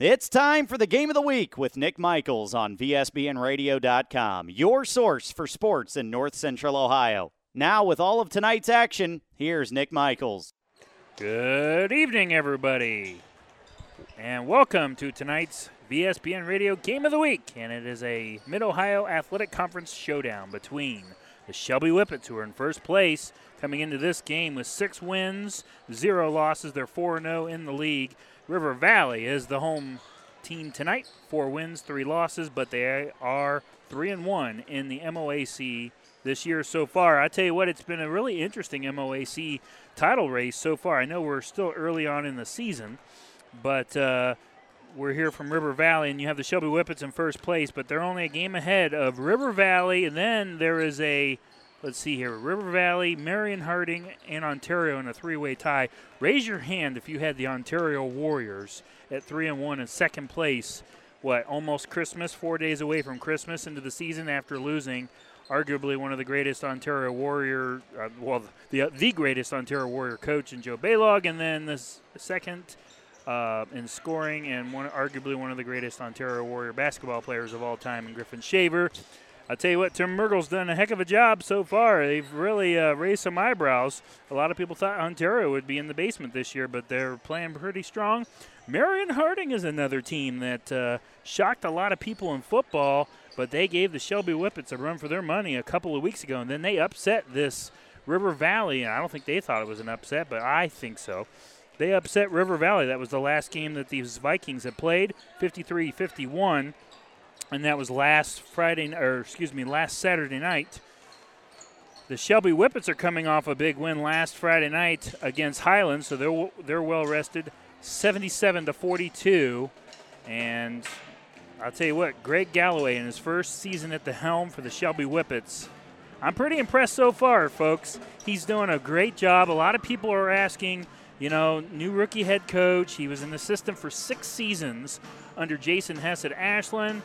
It's time for the game of the week with Nick Michaels on VSBNradio.com, your source for sports in North Central Ohio. Now, with all of tonight's action, here's Nick Michaels. Good evening, everybody, and welcome to tonight's VSBN Radio Game of the Week. And it is a Mid Ohio Athletic Conference showdown between the Shelby Whippets, who are in first place, coming into this game with six wins, zero losses. They're 4 0 in the league. River Valley is the home team tonight, four wins, three losses, but they are 3 and 1 in the MOAC this year so far. I tell you what, it's been a really interesting MOAC title race so far. I know we're still early on in the season, but uh, we're here from River Valley, and you have the Shelby Whippets in first place, but they're only a game ahead of River Valley, and then there is a let's see here River Valley, Marion Harding, and Ontario in a three way tie. Raise your hand if you had the Ontario Warriors at 3 and 1 in second place. What, almost Christmas, four days away from Christmas into the season after losing arguably one of the greatest Ontario Warrior, uh, well, the, uh, the greatest Ontario Warrior coach in Joe Baylog, and then the second uh, in scoring and one, arguably one of the greatest Ontario Warrior basketball players of all time in Griffin Shaver. I'll tell you what, Tim Mergel's done a heck of a job so far. They've really uh, raised some eyebrows. A lot of people thought Ontario would be in the basement this year, but they're playing pretty strong. Marion Harding is another team that uh, shocked a lot of people in football, but they gave the Shelby Whippets a run for their money a couple of weeks ago, and then they upset this River Valley. And I don't think they thought it was an upset, but I think so. They upset River Valley. That was the last game that these Vikings had played, 53 51 and that was last Friday, or excuse me, last Saturday night. The Shelby Whippets are coming off a big win last Friday night against Highland, so they're they're well rested, 77 to 42, and I'll tell you what, Greg Galloway in his first season at the helm for the Shelby Whippets. I'm pretty impressed so far, folks. He's doing a great job. A lot of people are asking, you know, new rookie head coach. He was an assistant for six seasons under Jason Hess at Ashland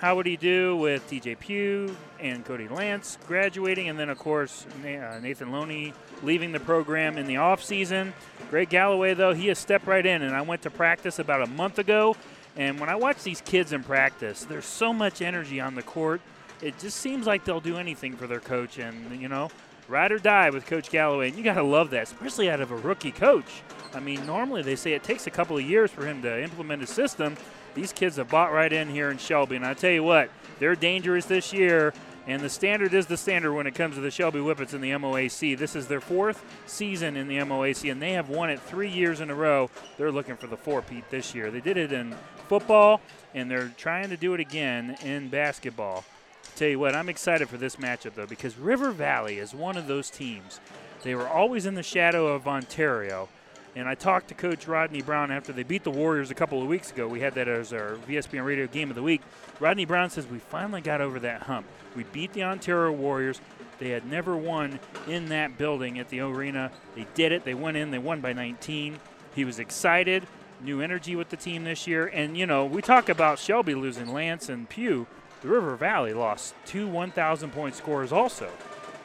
how would he do with TJ Pugh and Cody Lance graduating, and then of course uh, Nathan Loney leaving the program in the offseason. Greg Galloway, though, he has stepped right in, and I went to practice about a month ago, and when I watch these kids in practice, there's so much energy on the court. It just seems like they'll do anything for their coach, and you know, ride or die with Coach Galloway, and you got to love that, especially out of a rookie coach. I mean, normally they say it takes a couple of years for him to implement a system these kids have bought right in here in Shelby. And I tell you what, they're dangerous this year. And the standard is the standard when it comes to the Shelby Whippets in the MOAC. This is their fourth season in the MOAC, and they have won it three years in a row. They're looking for the four-peat this year. They did it in football, and they're trying to do it again in basketball. Tell you what, I'm excited for this matchup, though, because River Valley is one of those teams. They were always in the shadow of Ontario, and I talked to Coach Rodney Brown after they beat the Warriors a couple of weeks ago. We had that as our VSBN Radio Game of the Week. Rodney Brown says we finally got over that hump. We beat the Ontario Warriors. They had never won in that building at the arena. They did it. They went in. They won by 19. He was excited. New energy with the team this year. And, you know, we talk about Shelby losing Lance and Pugh. The River Valley lost two 1,000 point scorers also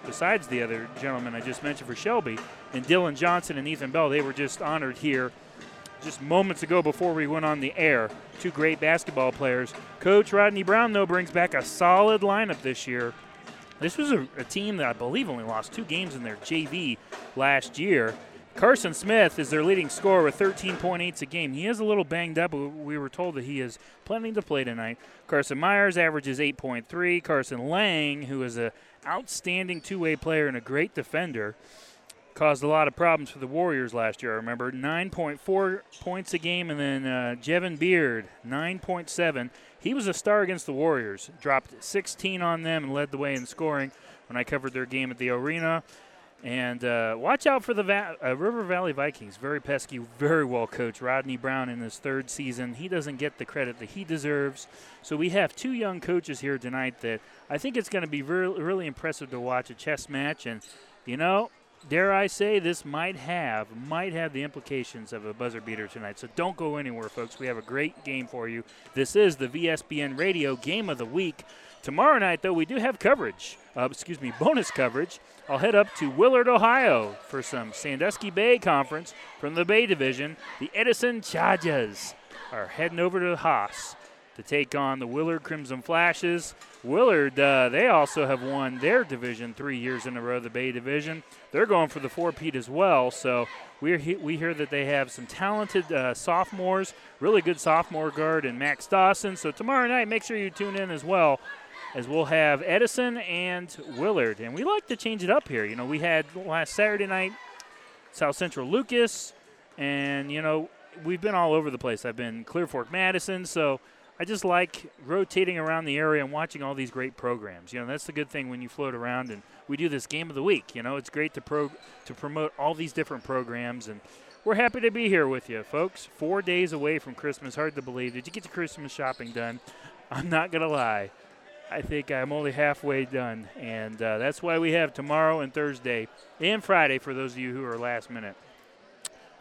besides the other gentleman I just mentioned for Shelby. And Dylan Johnson and Ethan Bell, they were just honored here just moments ago before we went on the air. Two great basketball players. Coach Rodney Brown, though, brings back a solid lineup this year. This was a, a team that I believe only lost two games in their JV last year. Carson Smith is their leading scorer with 13.8 a game. He is a little banged up. But we were told that he is planning to play tonight. Carson Myers averages 8.3. Carson Lang, who is a outstanding two-way player and a great defender, caused a lot of problems for the Warriors last year. I remember 9.4 points a game, and then uh, Jevin Beard 9.7. He was a star against the Warriors. Dropped 16 on them and led the way in scoring when I covered their game at the arena. And uh, watch out for the Va- uh, River Valley Vikings. Very pesky, very well coached. Rodney Brown in his third season. He doesn't get the credit that he deserves. So we have two young coaches here tonight that I think it's going to be re- really impressive to watch a chess match. And, you know, dare I say, this might have might have the implications of a buzzer beater tonight. So don't go anywhere, folks. We have a great game for you. This is the VSBN Radio Game of the Week. Tomorrow night, though, we do have coverage. Uh, excuse me, bonus coverage. I'll head up to Willard, Ohio for some Sandusky Bay Conference from the Bay Division. The Edison Chargers are heading over to Haas to take on the Willard Crimson Flashes. Willard, uh, they also have won their division three years in a row, the Bay Division. They're going for the four-peat as well. So we he- we hear that they have some talented uh, sophomores, really good sophomore guard, and Max Dawson. So tomorrow night, make sure you tune in as well. As we'll have Edison and Willard. And we like to change it up here. You know, we had last Saturday night South Central Lucas, and, you know, we've been all over the place. I've been Clear Fork Madison, so I just like rotating around the area and watching all these great programs. You know, that's the good thing when you float around and we do this game of the week. You know, it's great to pro to promote all these different programs and we're happy to be here with you, folks. Four days away from Christmas. Hard to believe. Did you get your Christmas shopping done? I'm not gonna lie. I think I'm only halfway done, and uh, that's why we have tomorrow and Thursday and Friday for those of you who are last minute.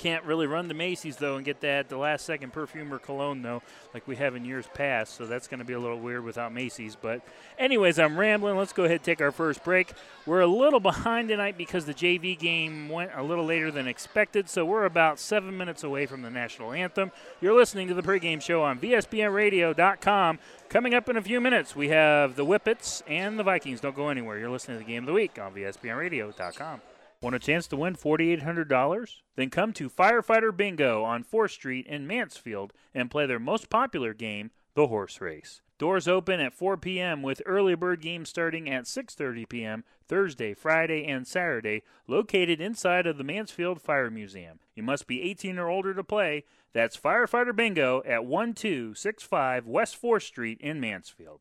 Can't really run to Macy's though and get that the last second perfume or cologne though, like we have in years past. So that's going to be a little weird without Macy's. But, anyways, I'm rambling. Let's go ahead and take our first break. We're a little behind tonight because the JV game went a little later than expected. So we're about seven minutes away from the national anthem. You're listening to the pregame show on VSBNRadio.com. Coming up in a few minutes, we have the Whippets and the Vikings. Don't go anywhere. You're listening to the game of the week on VSBNRadio.com. Want a chance to win $4,800? Then come to Firefighter Bingo on 4th Street in Mansfield and play their most popular game, the horse race. Doors open at 4 p.m. with early bird games starting at 6:30 p.m. Thursday, Friday, and Saturday, located inside of the Mansfield Fire Museum. You must be 18 or older to play. That's Firefighter Bingo at 1265 West 4th Street in Mansfield.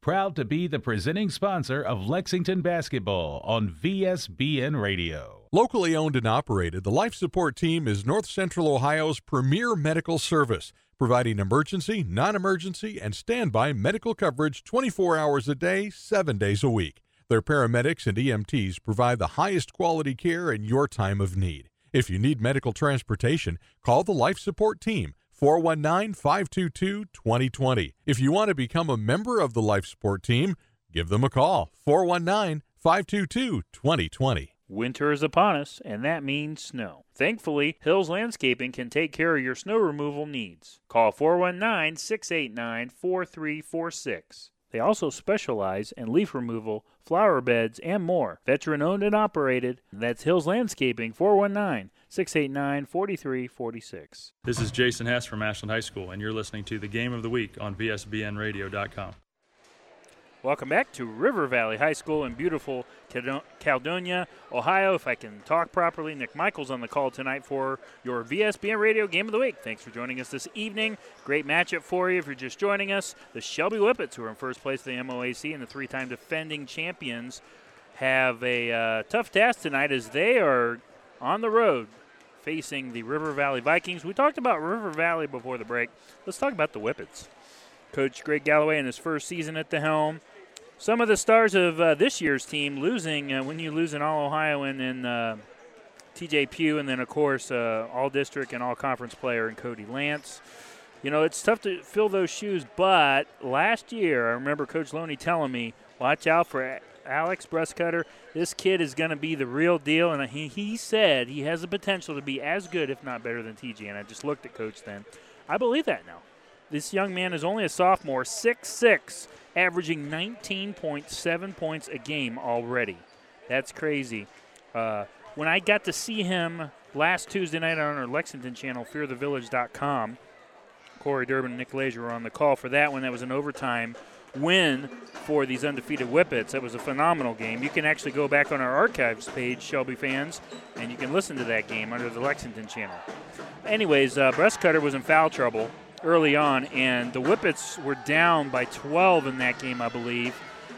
Proud to be the presenting sponsor of Lexington basketball on VSBN Radio. Locally owned and operated, the Life Support Team is North Central Ohio's premier medical service, providing emergency, non emergency, and standby medical coverage 24 hours a day, 7 days a week. Their paramedics and EMTs provide the highest quality care in your time of need. If you need medical transportation, call the Life Support Team 419 522 2020. If you want to become a member of the Life Support Team, give them a call 419 522 2020. Winter is upon us, and that means snow. Thankfully, Hills Landscaping can take care of your snow removal needs. Call 419 689 4346. They also specialize in leaf removal, flower beds, and more. Veteran owned and operated. That's Hills Landscaping 419 689 4346. This is Jason Hess from Ashland High School, and you're listening to the Game of the Week on VSBNRadio.com. Welcome back to River Valley High School in beautiful Caledonia, Ohio. If I can talk properly, Nick Michaels on the call tonight for your VSBN Radio Game of the Week. Thanks for joining us this evening. Great matchup for you if you're just joining us. The Shelby Whippets, who are in first place in the MOAC and the three time defending champions, have a uh, tough task tonight as they are on the road facing the River Valley Vikings. We talked about River Valley before the break. Let's talk about the Whippets. Coach Greg Galloway in his first season at the helm some of the stars of uh, this year's team losing uh, when you lose an All Ohioan and uh, TJ Pugh, and then of course uh, All District and All Conference player and Cody Lance. You know it's tough to fill those shoes, but last year I remember Coach Loney telling me, "Watch out for Alex Breastcutter. This kid is going to be the real deal." And he he said he has the potential to be as good, if not better, than TJ. And I just looked at Coach then. I believe that now. This young man is only a sophomore, six six averaging 19.7 points a game already. That's crazy. Uh, when I got to see him last Tuesday night on our Lexington channel, fearthevillage.com, Corey Durbin and Nick Lazier were on the call for that one. That was an overtime win for these undefeated Whippets. That was a phenomenal game. You can actually go back on our archives page, Shelby fans, and you can listen to that game under the Lexington channel. Anyways, uh, Breastcutter was in foul trouble early on, and the Whippets were down by 12 in that game, I believe.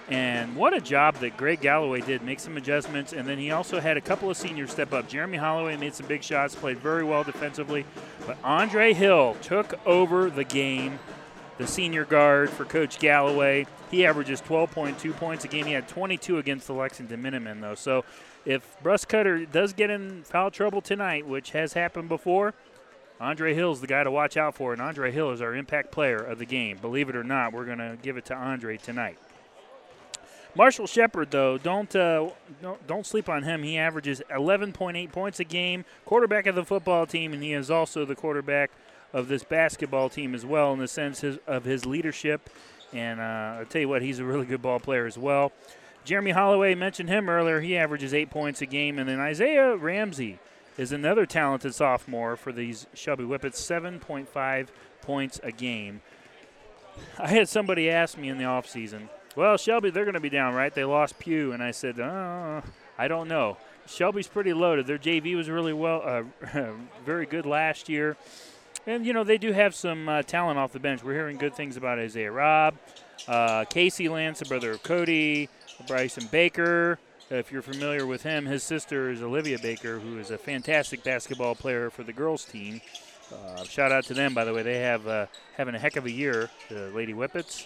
And what a job that Greg Galloway did, make some adjustments, and then he also had a couple of seniors step up. Jeremy Holloway made some big shots, played very well defensively, but Andre Hill took over the game the senior guard for Coach Galloway. He averages 12.2 points a game. He had 22 against the Lexington Minutemen, though. So if Breastcutter does get in foul trouble tonight, which has happened before, Andre Hill's the guy to watch out for, and Andre Hill is our impact player of the game. Believe it or not, we're going to give it to Andre tonight. Marshall Shepard, though, don't, uh, don't don't sleep on him. He averages 11.8 points a game, quarterback of the football team, and he is also the quarterback of this basketball team as well in the sense of his leadership. And uh, I'll tell you what, he's a really good ball player as well. Jeremy Holloway mentioned him earlier. He averages eight points a game. And then Isaiah Ramsey is another talented sophomore for these Shelby Whippets, 7.5 points a game. I had somebody ask me in the offseason, well, Shelby, they're going to be down, right? They lost Pugh. And I said, oh, I don't know. Shelby's pretty loaded. Their JV was really well, uh, very good last year. And, you know, they do have some uh, talent off the bench. We're hearing good things about Isaiah Robb, uh, Casey Lance, the brother of Cody, Bryson Baker. If you're familiar with him, his sister is Olivia Baker, who is a fantastic basketball player for the girls' team. Uh, shout out to them, by the way. They have uh, having a heck of a year, the Lady Whippets.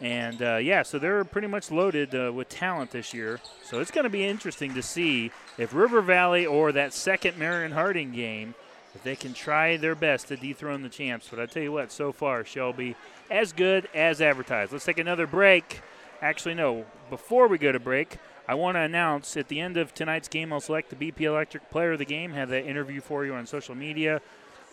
And uh, yeah, so they're pretty much loaded uh, with talent this year. So it's going to be interesting to see if River Valley or that second Marion Harding game if they can try their best to dethrone the champs. But I tell you what, so far, Shelby, as good as advertised. Let's take another break. Actually, no, before we go to break, I want to announce at the end of tonight's game, I'll select the BP Electric Player of the Game, have that interview for you on social media.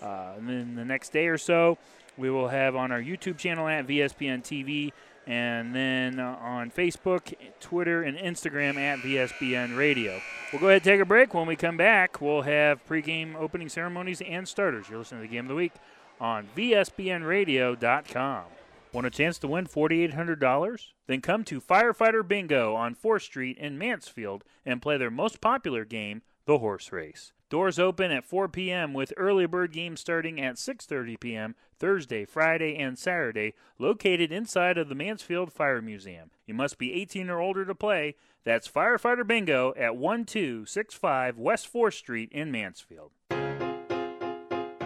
Uh, and then the next day or so, we will have on our YouTube channel at VSBN TV and then uh, on Facebook, Twitter, and Instagram at VSBN Radio. We'll go ahead and take a break. When we come back, we'll have pregame opening ceremonies and starters. You're listening to the Game of the Week on VSBNRadio.com. Want a chance to win $4,800? Then come to Firefighter Bingo on 4th Street in Mansfield and play their most popular game, the horse race. Doors open at 4 p.m. with early bird games starting at 6:30 p.m. Thursday, Friday, and Saturday, located inside of the Mansfield Fire Museum. You must be 18 or older to play. That's Firefighter Bingo at 1265 West 4th Street in Mansfield.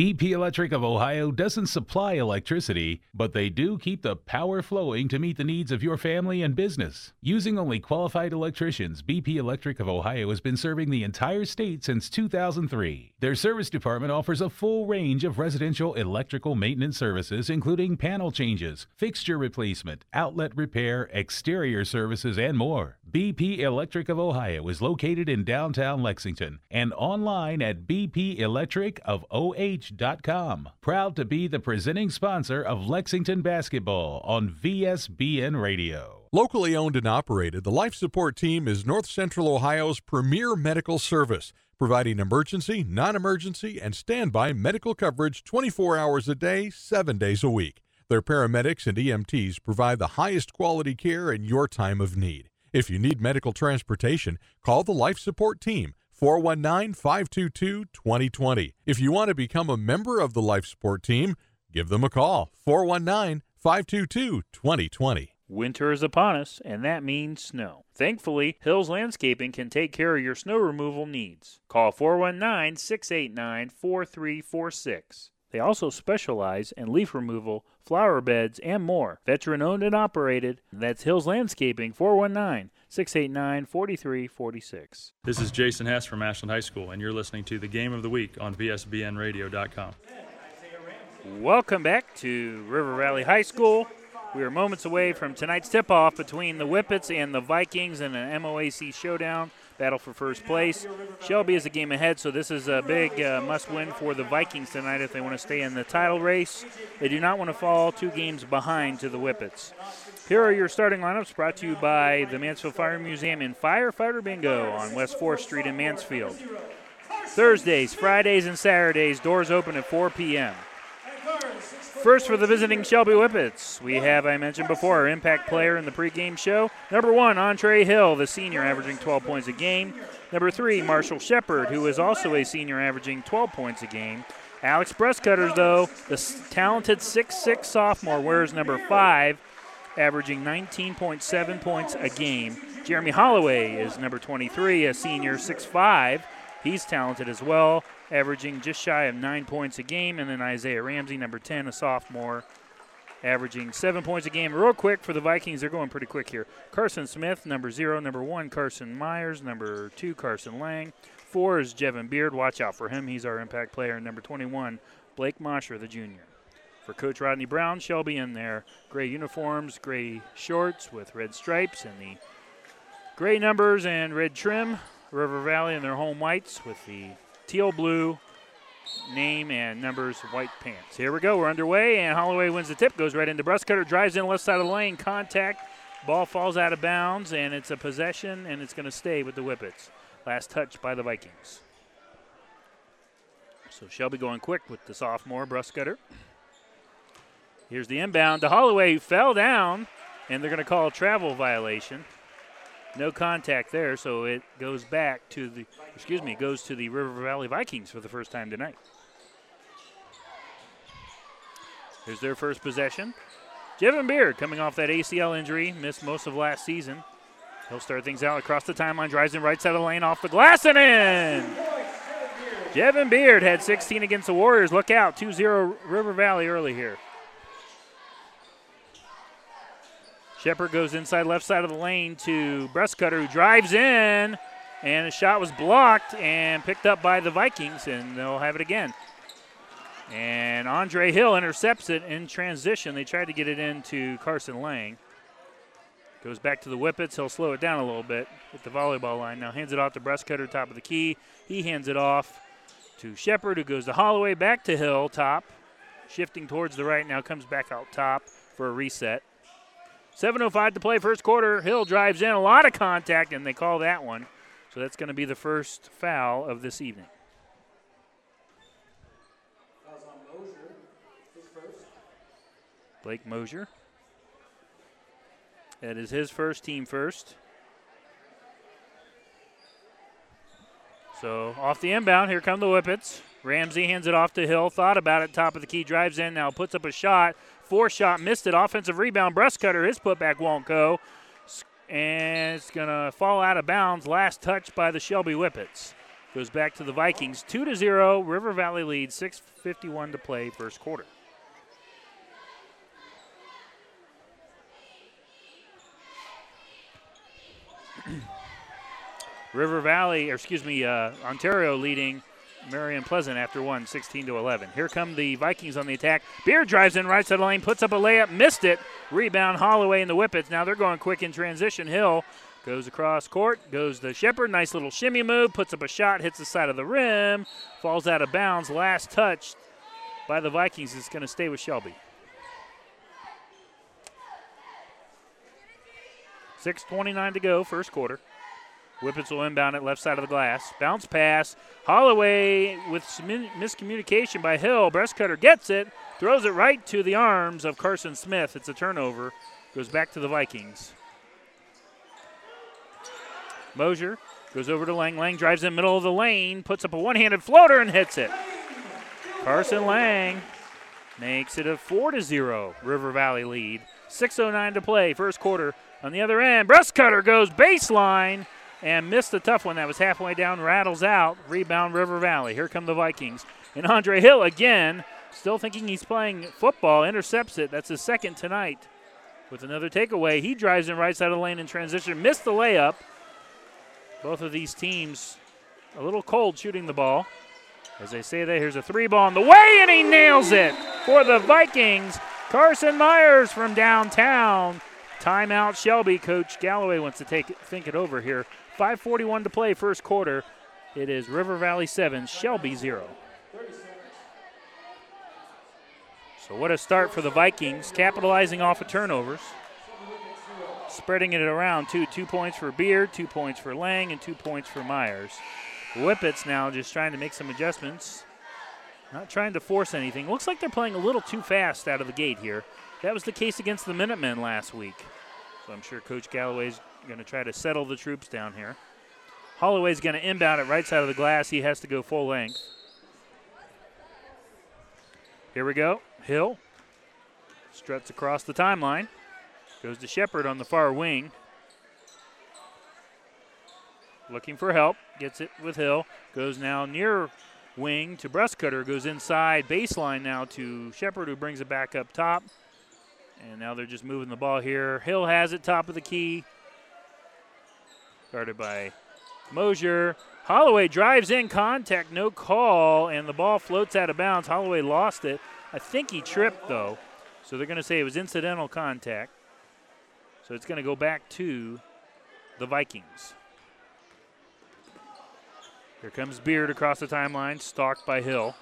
BP Electric of Ohio doesn't supply electricity, but they do keep the power flowing to meet the needs of your family and business. Using only qualified electricians, BP Electric of Ohio has been serving the entire state since 2003. Their service department offers a full range of residential electrical maintenance services, including panel changes, fixture replacement, outlet repair, exterior services, and more. BP Electric of Ohio is located in downtown Lexington and online at bpelectricofoh.com. Proud to be the presenting sponsor of Lexington basketball on VSBN Radio. Locally owned and operated, the Life Support Team is North Central Ohio's premier medical service, providing emergency, non emergency, and standby medical coverage 24 hours a day, 7 days a week. Their paramedics and EMTs provide the highest quality care in your time of need. If you need medical transportation, call the Life Support Team 419 522 2020. If you want to become a member of the Life Support Team, give them a call 419 522 2020. Winter is upon us, and that means snow. Thankfully, Hills Landscaping can take care of your snow removal needs. Call 419 689 4346. They also specialize in leaf removal, flower beds, and more. Veteran owned and operated. That's Hills Landscaping 419 689 4346. This is Jason Hess from Ashland High School, and you're listening to the Game of the Week on VSBNRadio.com. Welcome back to River Valley High School. We are moments away from tonight's tip off between the Whippets and the Vikings in an MOAC showdown battle for first place. Shelby is a game ahead, so this is a big uh, must win for the Vikings tonight if they want to stay in the title race. They do not want to fall two games behind to the Whippets. Here are your starting lineups brought to you by the Mansfield Fire Museum and Firefighter Bingo on West 4th Street in Mansfield. Thursdays, Fridays, and Saturdays, doors open at 4 p.m. First for the visiting Shelby Whippets, we have, I mentioned before, our impact player in the pregame show. Number one, Andre Hill, the senior, averaging 12 points a game. Number three, Marshall Shepard, who is also a senior, averaging 12 points a game. Alex Breastcutters, though, the talented six-six sophomore, wears number five, averaging 19.7 points a game. Jeremy Holloway is number 23, a senior, six-five. He's talented as well, averaging just shy of nine points a game. And then Isaiah Ramsey, number 10, a sophomore, averaging seven points a game. Real quick for the Vikings, they're going pretty quick here. Carson Smith, number zero. Number one, Carson Myers. Number two, Carson Lang. Four is Jevin Beard. Watch out for him. He's our impact player. And number 21, Blake Mosher, the junior. For Coach Rodney Brown, Shelby in their gray uniforms, gray shorts with red stripes, and the gray numbers and red trim. River Valley in their home whites with the teal blue name and numbers white pants. Here we go. We're underway, and Holloway wins the tip, goes right into Breastcutter, drives in left side of the lane, contact. Ball falls out of bounds, and it's a possession, and it's going to stay with the Whippets. Last touch by the Vikings. So Shelby going quick with the sophomore, Breastcutter. Here's the inbound The Holloway, fell down, and they're going to call a travel violation. No contact there, so it goes back to the, excuse me, goes to the River Valley Vikings for the first time tonight. Here's their first possession. Jevin Beard coming off that ACL injury, missed most of last season. He'll start things out across the timeline, drives in right side of the lane, off the glass and in. Jevin Beard had 16 against the Warriors. Look out, 2 0 River Valley early here. Shepard goes inside left side of the lane to Breastcutter, who drives in, and the shot was blocked and picked up by the Vikings, and they'll have it again. And Andre Hill intercepts it in transition. They tried to get it into Carson Lang. Goes back to the Whippets. He'll slow it down a little bit at the volleyball line. Now hands it off to Breastcutter, top of the key. He hands it off to Shepard, who goes to Holloway, back to Hill, top. Shifting towards the right, now comes back out top for a reset. 7.05 to play, first quarter. Hill drives in, a lot of contact, and they call that one. So that's going to be the first foul of this evening. Blake Mosier. That is his first team first. So off the inbound, here come the Whippets. Ramsey hands it off to Hill. Thought about it, top of the key, drives in, now puts up a shot. Four shot, missed it. Offensive rebound, Breast cutter. His putback won't go. And it's going to fall out of bounds. Last touch by the Shelby Whippets. Goes back to the Vikings. 2 to 0. River Valley leads. 6.51 to play, first quarter. River Valley, or excuse me, uh, Ontario leading Marion Pleasant after one, 16 to 11. Here come the Vikings on the attack. Beard drives in right side lane, puts up a layup, missed it. Rebound Holloway and the Whippets. Now they're going quick in transition. Hill goes across court, goes to Shepard. Nice little shimmy move, puts up a shot, hits the side of the rim, falls out of bounds. Last touch by the Vikings is going to stay with Shelby. 6.29 to go, first quarter. Whippets will inbound it left side of the glass. Bounce pass. Holloway with some miscommunication by Hill. Breastcutter gets it, throws it right to the arms of Carson Smith. It's a turnover. Goes back to the Vikings. Mosier goes over to Lang. Lang drives in the middle of the lane, puts up a one-handed floater and hits it. Carson Lang makes it a 4 to 0 River Valley lead. 6.09 to play, first quarter. On the other end, Breastcutter goes baseline and missed a tough one that was halfway down, rattles out. Rebound River Valley. Here come the Vikings. And Andre Hill again, still thinking he's playing football, intercepts it. That's his second tonight. With another takeaway, he drives in right side of the lane in transition, missed the layup. Both of these teams a little cold shooting the ball. As they say that, here's a three ball on the way, and he nails it for the Vikings. Carson Myers from downtown. Timeout, Shelby. Coach Galloway wants to take it, think it over here. 5:41 to play, first quarter. It is River Valley seven, Shelby zero. So what a start for the Vikings, capitalizing off of turnovers, spreading it around. Two two points for Beard, two points for Lang, and two points for Myers. Whippets now just trying to make some adjustments. Not trying to force anything. Looks like they're playing a little too fast out of the gate here. That was the case against the Minutemen last week. So I'm sure Coach Galloway's going to try to settle the troops down here. Holloway's going to inbound it right side of the glass. He has to go full length. Here we go. Hill struts across the timeline. Goes to Shepard on the far wing. Looking for help. Gets it with Hill. Goes now near wing to Breastcutter. Goes inside baseline now to Shepard, who brings it back up top. And now they're just moving the ball here. Hill has it top of the key. Guarded by Mosier. Holloway drives in contact, no call, and the ball floats out of bounds. Holloway lost it. I think he tripped though. So they're going to say it was incidental contact. So it's going to go back to the Vikings. Here comes Beard across the timeline, stalked by Hill.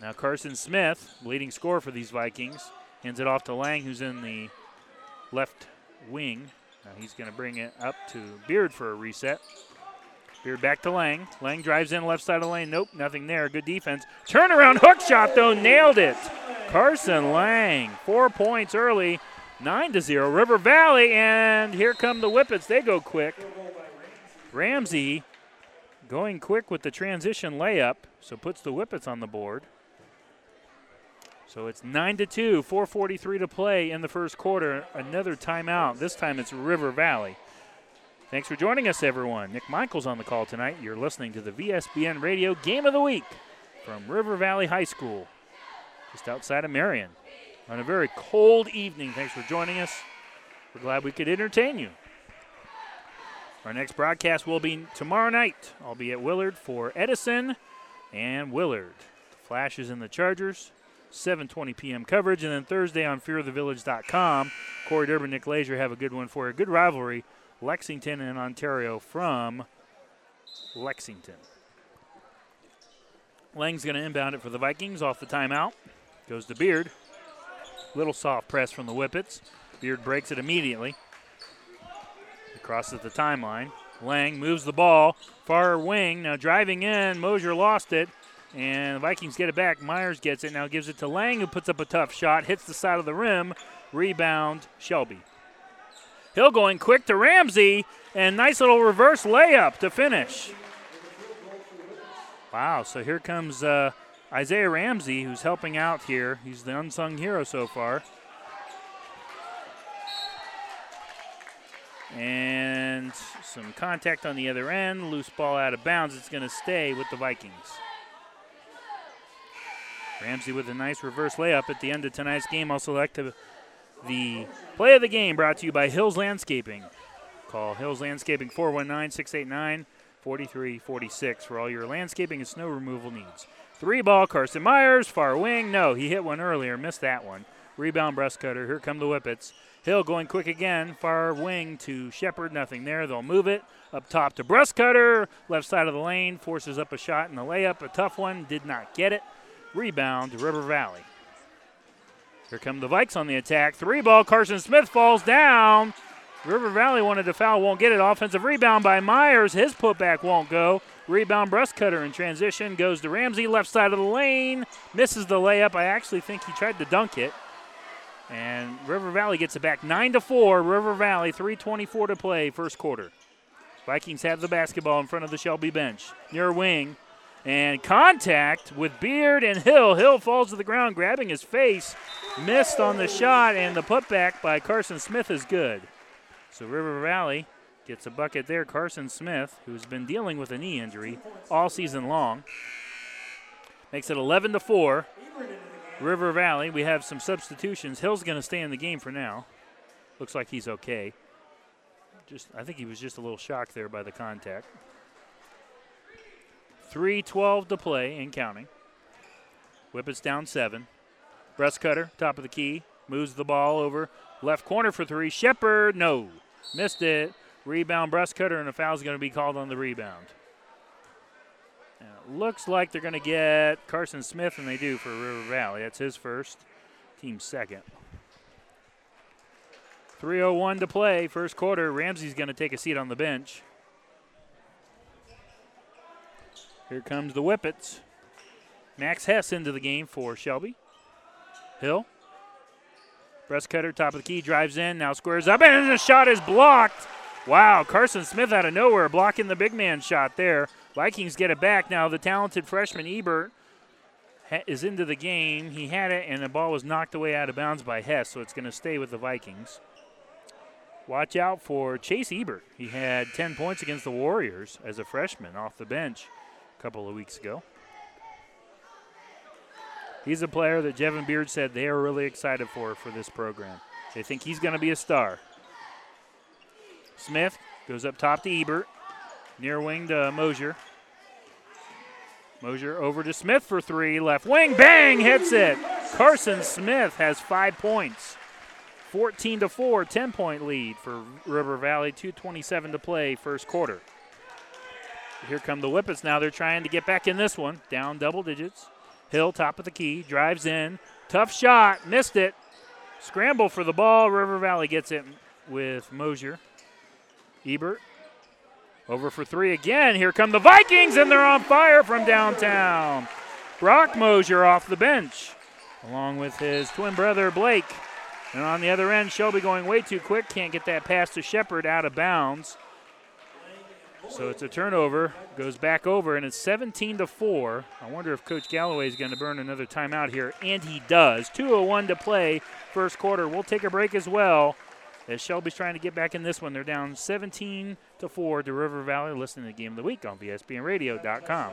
Now Carson Smith, leading scorer for these Vikings, hands it off to Lang, who's in the left wing. Now he's going to bring it up to Beard for a reset. Beard back to Lang. Lang drives in left side of the lane. Nope, nothing there. Good defense. Turnaround hook shot though, nailed it. Carson Lang, four points early, nine to zero. River Valley, and here come the Whippets. They go quick. Ramsey going quick with the transition layup, so puts the Whippets on the board. So it's 9 to 2, 443 to play in the first quarter. Another timeout. This time it's River Valley. Thanks for joining us, everyone. Nick Michaels on the call tonight. You're listening to the VSBN Radio Game of the Week from River Valley High School, just outside of Marion. On a very cold evening. Thanks for joining us. We're glad we could entertain you. Our next broadcast will be tomorrow night. I'll be at Willard for Edison and Willard. The Flashes and the Chargers. 7:20 p.m. coverage, and then Thursday on FearOfTheVillage.com. Corey Durbin, Nick Lazier have a good one for you. Good rivalry, Lexington and Ontario from Lexington. Lang's going to inbound it for the Vikings off the timeout. Goes to Beard. Little soft press from the Whippets. Beard breaks it immediately. Crosses the timeline. Lang moves the ball. Far wing. Now driving in. Mosier lost it. And the Vikings get it back. Myers gets it. Now gives it to Lang, who puts up a tough shot. Hits the side of the rim. Rebound, Shelby. Hill going quick to Ramsey. And nice little reverse layup to finish. Wow, so here comes uh, Isaiah Ramsey, who's helping out here. He's the unsung hero so far. And some contact on the other end. Loose ball out of bounds. It's going to stay with the Vikings. Ramsey with a nice reverse layup at the end of tonight's game. I'll select the play of the game brought to you by Hills Landscaping. Call Hills Landscaping 419 689 4346 for all your landscaping and snow removal needs. Three ball, Carson Myers, far wing. No, he hit one earlier, missed that one. Rebound, breast cutter. Here come the Whippets. Hill going quick again, far wing to Shepard, nothing there. They'll move it up top to breast cutter. left side of the lane, forces up a shot in the layup, a tough one, did not get it. Rebound River Valley. Here come the Vikes on the attack. Three ball, Carson Smith falls down. River Valley wanted to foul, won't get it. Offensive rebound by Myers. His putback won't go. Rebound breast cutter in transition goes to Ramsey, left side of the lane. Misses the layup. I actually think he tried to dunk it. And River Valley gets it back 9 to 4. River Valley, 324 to play, first quarter. Vikings have the basketball in front of the Shelby bench. Near wing. And contact with Beard and Hill. Hill falls to the ground, grabbing his face. Missed on the shot, and the putback by Carson Smith is good. So River Valley gets a bucket there. Carson Smith, who's been dealing with a knee injury all season long, makes it 11 to 4. River Valley, we have some substitutions. Hill's going to stay in the game for now. Looks like he's okay. Just, I think he was just a little shocked there by the contact. 3:12 to play and counting. Whippets down seven. Breast cutter, top of the key, moves the ball over left corner for three. Shepard, no, missed it. Rebound, breast cutter, and a foul is going to be called on the rebound. Now, it looks like they're going to get Carson Smith, and they do for River Valley. That's his first, team second. 3.01 to play, first quarter. Ramsey's going to take a seat on the bench. Here comes the Whippets. Max Hess into the game for Shelby. Hill. Breast cutter, top of the key, drives in, now squares up, and the shot is blocked. Wow, Carson Smith out of nowhere blocking the big man shot there. Vikings get it back. Now the talented freshman Ebert is into the game. He had it, and the ball was knocked away out of bounds by Hess, so it's going to stay with the Vikings. Watch out for Chase Ebert. He had 10 points against the Warriors as a freshman off the bench couple of weeks ago. He's a player that Jevin Beard said they are really excited for for this program. They think he's going to be a star. Smith goes up top to Ebert. Near wing to Mosier. Mosier over to Smith for three. Left wing, bang, hits it. Carson Smith has five points. 14 to 4, 10 point lead for River Valley. 2.27 to play, first quarter. Here come the Whippets now. They're trying to get back in this one, down double digits. Hill, top of the key, drives in. Tough shot, missed it. Scramble for the ball. River Valley gets it with Mosier. Ebert over for three again. Here come the Vikings, and they're on fire from downtown. Brock Mosier off the bench, along with his twin brother Blake. And on the other end, Shelby going way too quick. Can't get that pass to Shepard out of bounds. So it's a turnover, goes back over, and it's 17 to 4. I wonder if Coach Galloway is going to burn another timeout here, and he does. 2:01 to play, first quarter. We'll take a break as well. As Shelby's trying to get back in this one, they're down 17 to 4 to River Valley. Listening to the game of the week on VSBNRadio.com.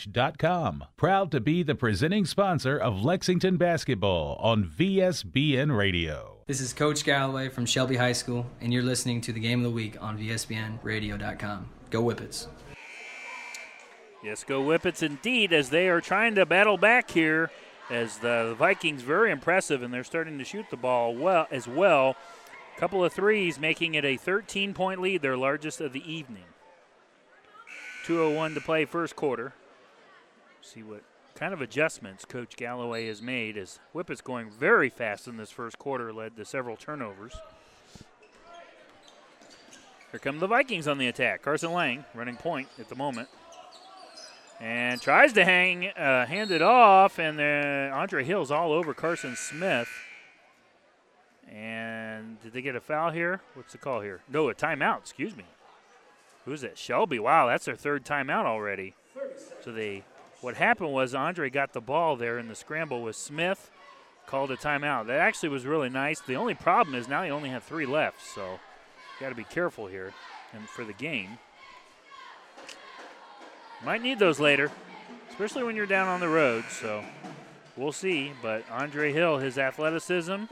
Proud to be the presenting sponsor of Lexington basketball on VSBN Radio. This is Coach Galloway from Shelby High School, and you're listening to the Game of the Week on VSBNRadio.com. Go Whippets. Yes, go Whippets indeed, as they are trying to battle back here. As the Vikings very impressive, and they're starting to shoot the ball well as well. Couple of threes, making it a 13 point lead, their largest of the evening. 2.01 to play, first quarter. See what kind of adjustments Coach Galloway has made as Whip is going very fast in this first quarter, led to several turnovers. Here come the Vikings on the attack. Carson Lang running point at the moment. And tries to hang, uh, hand it off, and then Andre Hill's all over Carson Smith. And did they get a foul here? What's the call here? No, a timeout, excuse me. Who's that? Shelby. Wow, that's their third timeout already. So they what happened was Andre got the ball there in the scramble with Smith, called a timeout. That actually was really nice. The only problem is now you only have three left, so got to be careful here and for the game. Might need those later, especially when you're down on the road. So we'll see. But Andre Hill, his athleticism,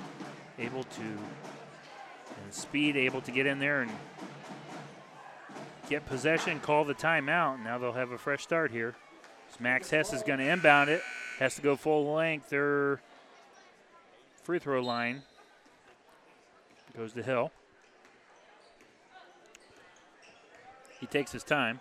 able to and speed, able to get in there and get possession, call the timeout. Now they'll have a fresh start here. Max Hess is going to inbound it. Has to go full length. Their free throw line goes to Hill. He takes his time.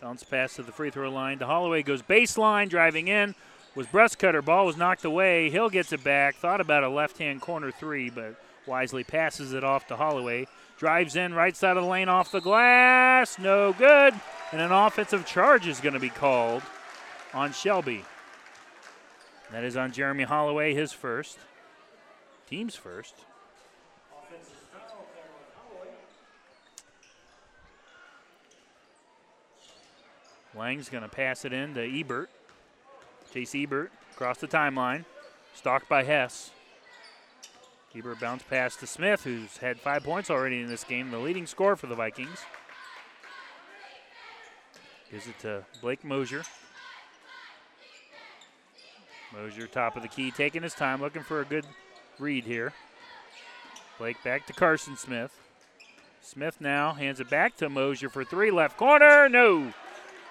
Bounce pass to the free throw line. To Holloway goes baseline, driving in. Was breast cutter. Ball was knocked away. Hill gets it back. Thought about a left hand corner three, but wisely passes it off to Holloway. Drives in right side of the lane off the glass. No good. And an offensive charge is going to be called on Shelby. That is on Jeremy Holloway, his first. Team's first. Lang's going to pass it in to Ebert. Chase Ebert across the timeline. Stalked by Hess. Ebert bounce pass to Smith, who's had five points already in this game, the leading scorer for the Vikings. Gives it to Blake Mosier. Mosier, top of the key, taking his time, looking for a good read here. Blake back to Carson Smith. Smith now hands it back to Mosier for three. Left corner, no.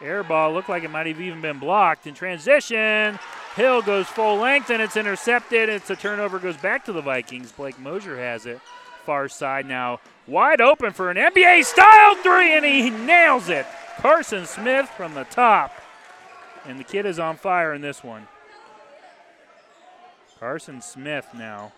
Air ball looked like it might have even been blocked. In transition, Hill goes full length and it's intercepted. It's a turnover, goes back to the Vikings. Blake Mosier has it. Far side now, wide open for an NBA style three, and he nails it. Carson Smith from the top. And the kid is on fire in this one. Carson Smith now.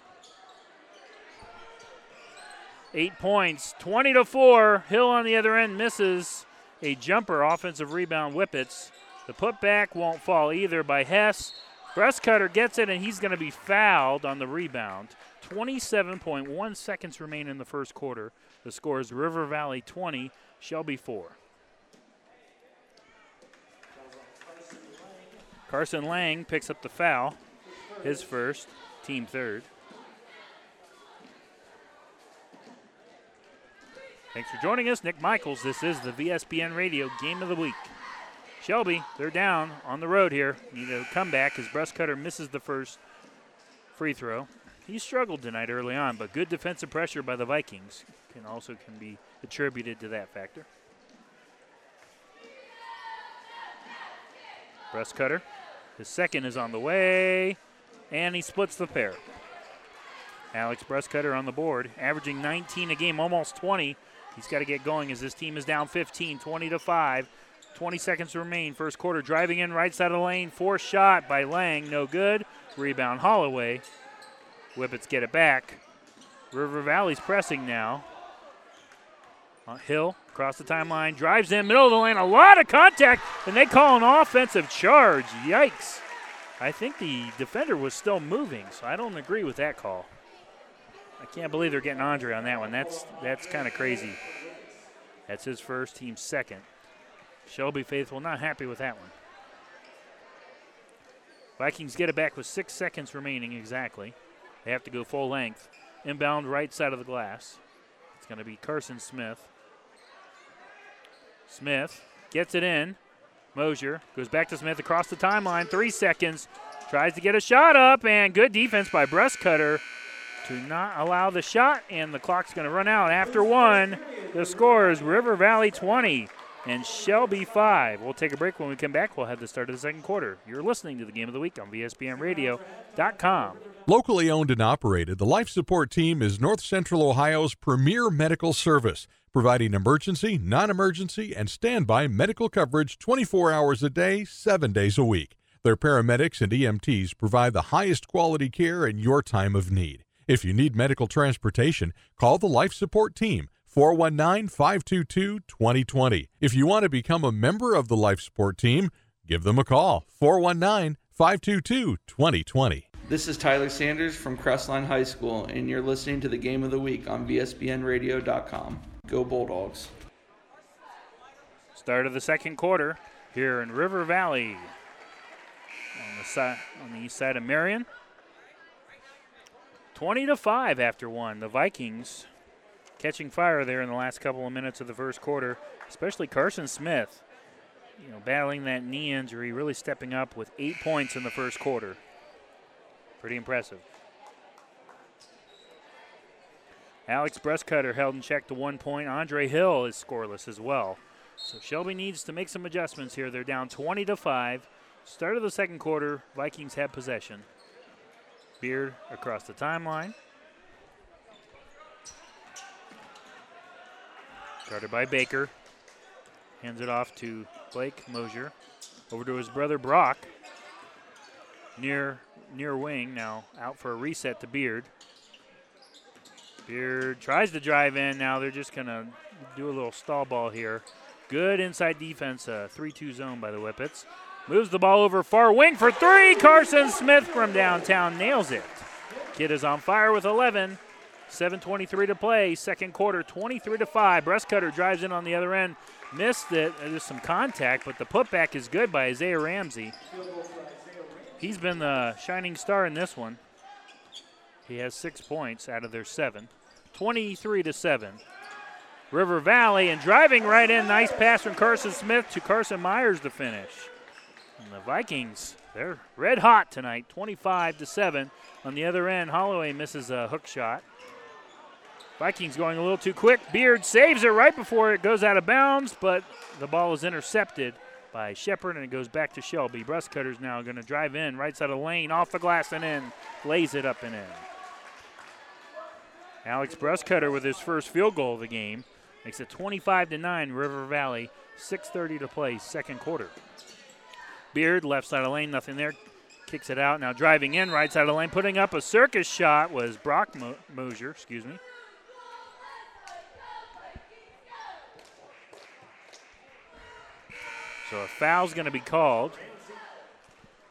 Eight points, 20 to 4. Hill on the other end misses a jumper offensive rebound Whippets. The putback won't fall either by Hess. Breastcutter gets it, and he's going to be fouled on the rebound. 27.1 seconds remain in the first quarter. The score is River Valley 20, Shelby 4. Carson Lang picks up the foul, his first, team third. Thanks for joining us, Nick Michaels. This is the VSBN Radio Game of the Week. Shelby, they're down on the road here. Need a comeback as Breastcutter misses the first free throw. He struggled tonight early on, but good defensive pressure by the Vikings can also can be attributed to that factor. Breastcutter, his second is on the way, and he splits the pair. Alex Breastcutter on the board, averaging 19 a game, almost 20. He's got to get going as this team is down 15, 20 to 5. 20 seconds remain. First quarter, driving in right side of the lane. Fourth shot by Lang, no good. Rebound Holloway. Whippets get it back. River Valley's pressing now. Uh, Hill across the timeline, drives in, middle of the lane, a lot of contact, and they call an offensive charge. Yikes. I think the defender was still moving, so I don't agree with that call. I can't believe they're getting Andre on that one. That's that's kind of crazy. That's his first, team second. Shelby Faithful not happy with that one. Vikings get it back with six seconds remaining exactly. They have to go full length. Inbound right side of the glass. It's going to be Carson Smith. Smith gets it in. Mosier goes back to Smith across the timeline. Three seconds. Tries to get a shot up, and good defense by Breastcutter to not allow the shot, and the clock's going to run out after one. The score is River Valley 20 and Shelby 5. We'll take a break. When we come back, we'll have the start of the second quarter. You're listening to the Game of the Week on VSBNradio.com. Locally owned and operated, the Life Support Team is North Central Ohio's premier medical service, providing emergency, non emergency, and standby medical coverage 24 hours a day, 7 days a week. Their paramedics and EMTs provide the highest quality care in your time of need. If you need medical transportation, call the Life Support Team 419 522 2020. If you want to become a member of the Life Support Team, give them a call 419 522 2020. This is Tyler Sanders from Crestline High School, and you're listening to the Game of the Week on VSBNRadio.com. Go Bulldogs. Start of the second quarter here in River Valley on the, side, on the east side of Marion. 20 to 5 after one. The Vikings catching fire there in the last couple of minutes of the first quarter, especially Carson Smith. You know, battling that knee injury, really stepping up with eight points in the first quarter. Pretty impressive. Alex Breastcutter held in check to one point. Andre Hill is scoreless as well. So Shelby needs to make some adjustments here. They're down 20 to 5. Start of the second quarter, Vikings have possession. Beard across the timeline. Guarded by Baker. Hands it off to Blake Mosier. Over to his brother Brock. Near near wing now out for a reset to Beard. Beard tries to drive in. Now they're just going to do a little stall ball here. Good inside defense, 3 2 zone by the Whippets. Moves the ball over far wing for three. Carson Smith from downtown nails it. Kid is on fire with 11. 7.23 to play, second quarter, 23 to 5. Breastcutter drives in on the other end. Missed it. There's some contact, but the putback is good by Isaiah Ramsey. He's been the shining star in this one. He has six points out of their seven. 23 to 7. River Valley and driving right in. Nice pass from Carson Smith to Carson Myers to finish. And the Vikings, they're red hot tonight, 25 to 7. On the other end, Holloway misses a hook shot. Vikings going a little too quick. Beard saves it right before it goes out of bounds, but the ball is intercepted by Shepard and it goes back to Shelby. Brustcutter's now going to drive in, right side of the lane, off the glass and in, lays it up and in. Alex Brustcutter with his first field goal of the game makes it 25 to 9. River Valley, 6:30 to play, second quarter. Beard left side of the lane, nothing there. Kicks it out. Now driving in, right side of the lane, putting up a circus shot was Brock Mo- Mosier. Excuse me. So a foul's going to be called.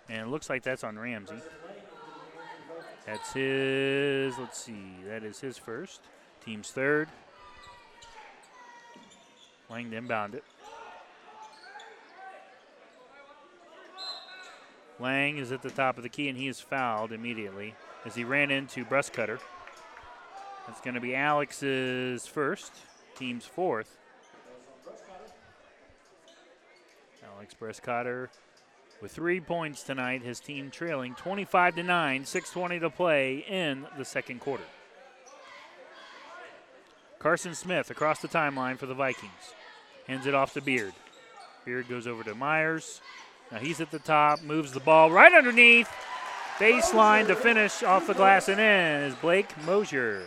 And it looks like that's on Ramsey. That's his, let's see, that is his first. Team's third. Langdon bound it. Lang is at the top of the key and he is fouled immediately as he ran into Brustcutter. That's going to be Alex's first, team's fourth. Alex Brustcutter with three points tonight. His team trailing 25 to 9, 6:20 to play in the second quarter. Carson Smith across the timeline for the Vikings. Hands it off to Beard. Beard goes over to Myers. Now he's at the top, moves the ball right underneath. Baseline to finish off the glass and in is Blake Mosier.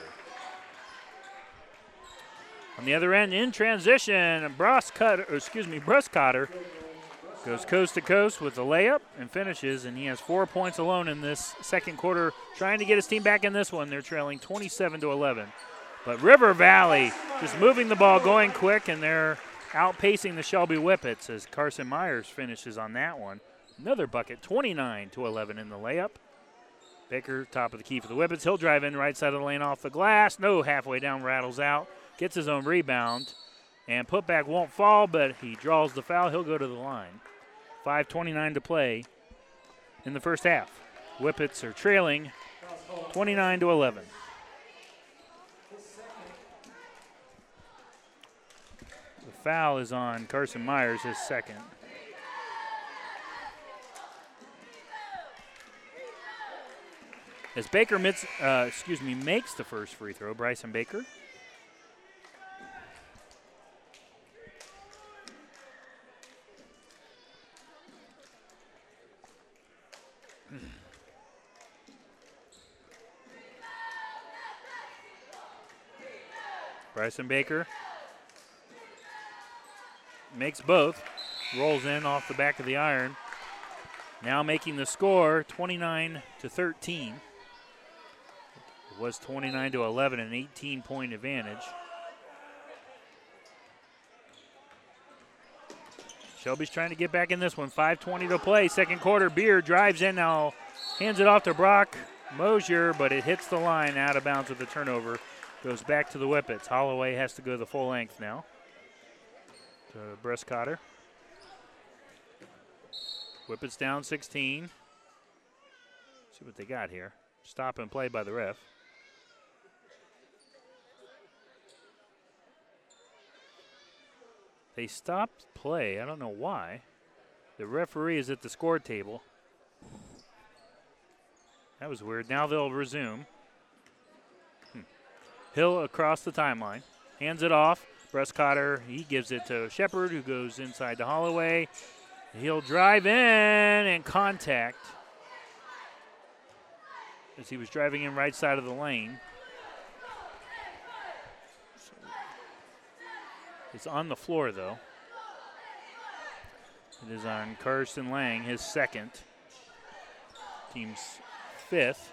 On the other end, in transition, Brustcutter, excuse me, Brustcutter goes coast to coast with the layup and finishes, and he has four points alone in this second quarter, trying to get his team back in this one. They're trailing 27 to 11. But River Valley just moving the ball, going quick, and they're outpacing the Shelby Whippets as Carson Myers finishes on that one. Another bucket, 29 to 11 in the layup. Baker, top of the key for the Whippets. He'll drive in right side of the lane off the glass. No, halfway down, rattles out. Gets his own rebound. And putback won't fall, but he draws the foul. He'll go to the line. 5.29 to play in the first half. Whippets are trailing 29 to 11. The foul is on Carson Myers, his second. As Baker uh, excuse me, makes the first free throw, Bryson Baker. Bryson Baker makes both, rolls in off the back of the iron. Now making the score 29 to 13. It was 29 to 11, an 18 point advantage. Shelby's trying to get back in this one. 5.20 to play. Second quarter. Beard drives in now, hands it off to Brock Mosier, but it hits the line out of bounds with the turnover. Goes back to the Whippets. Holloway has to go the full length now. To Brustcutter. Whippets down 16. See what they got here. Stop and play by the ref. They stopped play. I don't know why. The referee is at the score table. That was weird. Now they'll resume. Hill across the timeline. Hands it off. Brustcutter, he gives it to Shepard, who goes inside to Holloway. He'll drive in and contact as he was driving in right side of the lane. It's on the floor, though. It is on Carson Lang, his second. Team's fifth.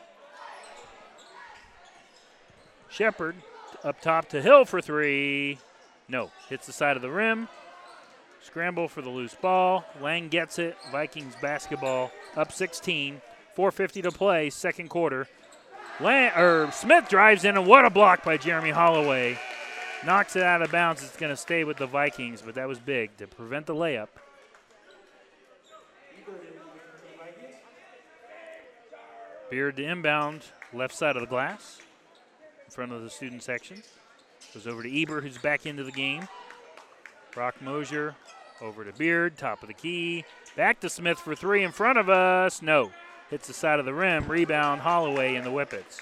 Shepard up top to Hill for three. No, hits the side of the rim. Scramble for the loose ball. Lang gets it. Vikings basketball up 16. 4:50 to play, second quarter. Lang, or Smith drives in, and what a block by Jeremy Holloway. Knocks it out of bounds. It's going to stay with the Vikings, but that was big to prevent the layup. Beard to inbound, left side of the glass, in front of the student section. Goes over to Ebert, who's back into the game. Brock Mosier over to Beard, top of the key. Back to Smith for three in front of us. No. Hits the side of the rim. Rebound Holloway in the Whippets.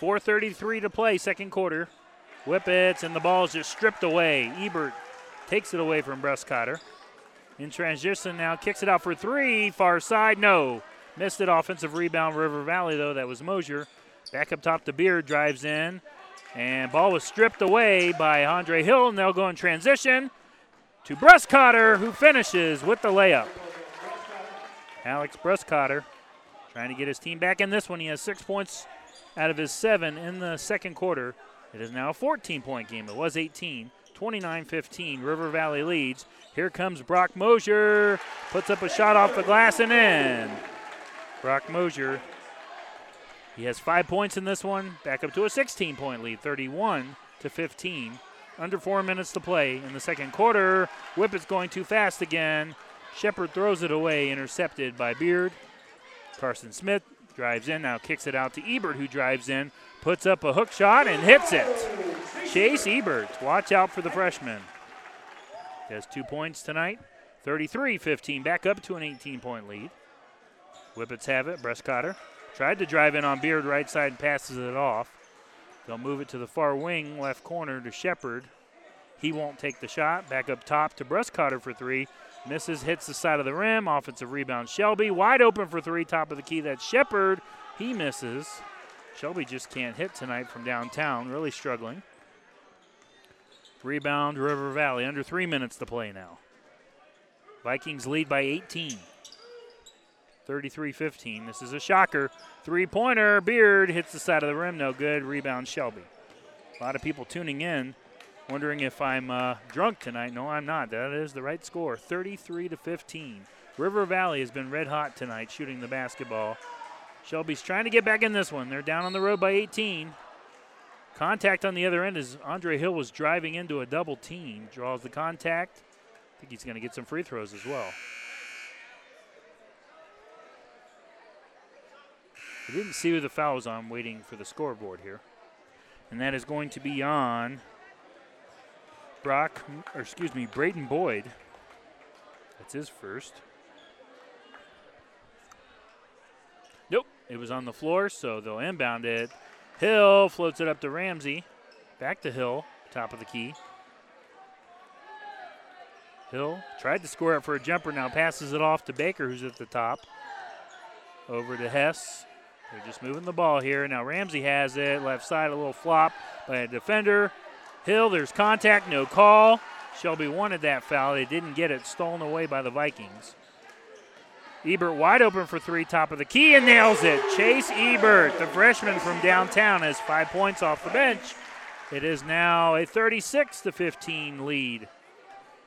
4.33 to play, second quarter. Whippets, and the ball is just stripped away. Ebert takes it away from Brustcotter. In transition now, kicks it out for three. Far side, no. Missed it. Offensive rebound, River Valley, though. That was Mosier. Back up top to Beard, drives in. And ball was stripped away by Andre Hill, and they'll go in transition to Brustcotter, who finishes with the layup. Alex Brustcotter trying to get his team back in this one. He has six points out of his seven in the second quarter. It is now a 14 point game. It was 18. 29 15. River Valley leads. Here comes Brock Mosier. Puts up a shot off the glass and in. Brock Mosier he has five points in this one, back up to a 16 point lead, 31 to 15. Under four minutes to play in the second quarter. Whippet's going too fast again. Shepard throws it away, intercepted by Beard. Carson Smith drives in, now kicks it out to Ebert, who drives in, puts up a hook shot, and hits it. Chase Ebert, watch out for the freshman. He has two points tonight, 33 15, back up to an 18 point lead. Whippets have it, Brustcotter Tried to drive in on Beard right side and passes it off. They'll move it to the far wing, left corner to Shepard. He won't take the shot. Back up top to Brustcotter for three. Misses, hits the side of the rim. Offensive rebound. Shelby wide open for three, top of the key. That's Shepard. He misses. Shelby just can't hit tonight from downtown. Really struggling. Rebound, River Valley. Under three minutes to play now. Vikings lead by 18. 33 15. This is a shocker. Three pointer. Beard hits the side of the rim. No good. Rebound, Shelby. A lot of people tuning in wondering if I'm uh, drunk tonight. No, I'm not. That is the right score 33 to 15. River Valley has been red hot tonight shooting the basketball. Shelby's trying to get back in this one. They're down on the road by 18. Contact on the other end as Andre Hill was driving into a double team. Draws the contact. I think he's going to get some free throws as well. I didn't see who the foul was on waiting for the scoreboard here. And that is going to be on Brock, or excuse me, Braden Boyd. That's his first. Nope, it was on the floor, so they'll inbound it. Hill floats it up to Ramsey. Back to Hill, top of the key. Hill tried to score it for a jumper, now passes it off to Baker, who's at the top. Over to Hess. They're just moving the ball here. Now Ramsey has it. Left side, a little flop by a defender. Hill, there's contact, no call. Shelby wanted that foul. They didn't get it. Stolen away by the Vikings. Ebert wide open for three, top of the key, and nails it. Chase Ebert, the freshman from downtown, has five points off the bench. It is now a 36 to 15 lead.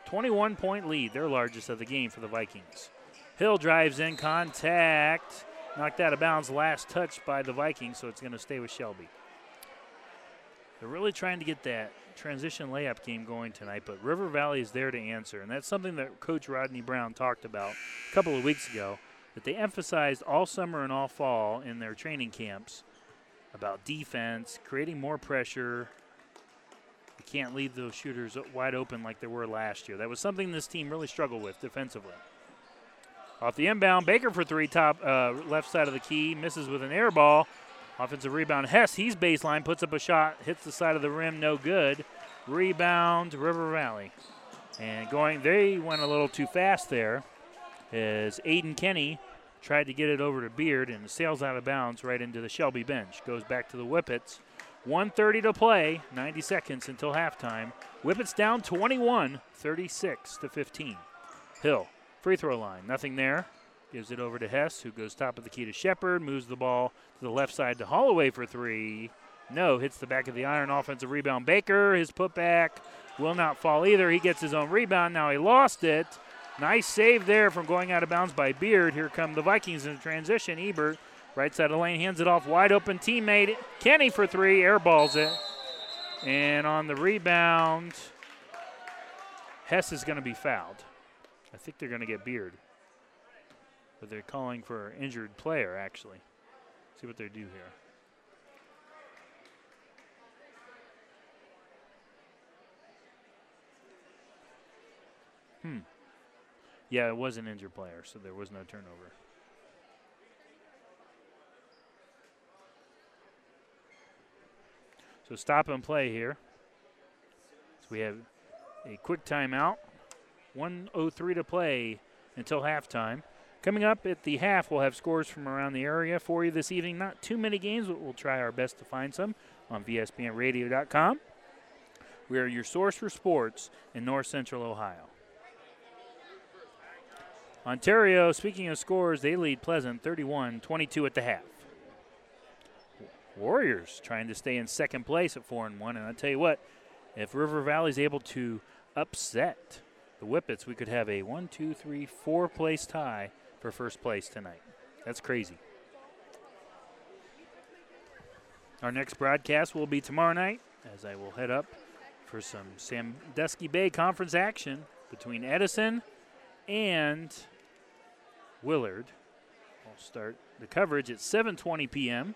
21 point lead, their largest of the game for the Vikings. Hill drives in contact. Knocked out of bounds last touch by the Vikings, so it's going to stay with Shelby. They're really trying to get that transition layup game going tonight, but River Valley is there to answer. And that's something that Coach Rodney Brown talked about a couple of weeks ago that they emphasized all summer and all fall in their training camps about defense, creating more pressure. You can't leave those shooters wide open like they were last year. That was something this team really struggled with defensively. Off the inbound, Baker for three, top uh, left side of the key, misses with an air ball. Offensive rebound, Hess, he's baseline, puts up a shot, hits the side of the rim, no good. Rebound, River Valley. And going, they went a little too fast there as Aiden Kenny tried to get it over to Beard and sails out of bounds right into the Shelby bench. Goes back to the Whippets. 130 to play, 90 seconds until halftime. Whippets down 21, 36 to 15. Hill Free throw line, nothing there. Gives it over to Hess, who goes top of the key to Shepard, moves the ball to the left side to Holloway for three. No, hits the back of the iron. Offensive rebound. Baker, his putback will not fall either. He gets his own rebound. Now he lost it. Nice save there from going out of bounds by Beard. Here come the Vikings in transition. Ebert, right side of the lane, hands it off. Wide open teammate Kenny for three, airballs it. And on the rebound, Hess is going to be fouled. I think they're going to get Beard. But they're calling for an injured player, actually. See what they do here. Hmm. Yeah, it was an injured player, so there was no turnover. So stop and play here. So we have a quick timeout. 103 to play until halftime. Coming up at the half, we'll have scores from around the area for you this evening. Not too many games, but we'll try our best to find some on VSBNradio.com. We are your source for sports in North Central Ohio. Ontario, speaking of scores, they lead Pleasant 31 22 at the half. Warriors trying to stay in second place at 4 and 1. And I tell you what, if River Valley is able to upset the Whippets, we could have a one, two, three, four place tie for first place tonight. That's crazy. Our next broadcast will be tomorrow night as I will head up for some Sandusky Bay Conference action between Edison and Willard. We'll start the coverage at 7:20 p.m.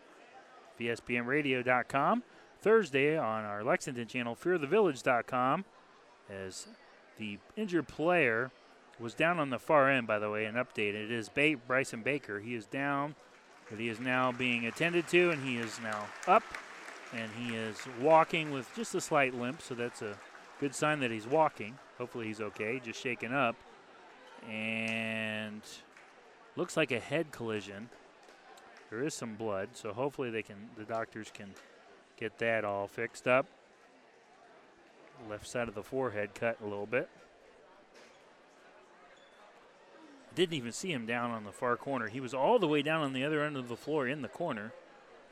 VSBNradio.com. Thursday on our Lexington channel, FearTheVillage.com, as the injured player was down on the far end, by the way, an update. It is ba- Bryson Baker. He is down, but he is now being attended to, and he is now up, and he is walking with just a slight limp, so that's a good sign that he's walking. Hopefully he's okay, just shaken up. And looks like a head collision. There is some blood, so hopefully they can the doctors can get that all fixed up. Left side of the forehead cut a little bit. Didn't even see him down on the far corner. He was all the way down on the other end of the floor in the corner.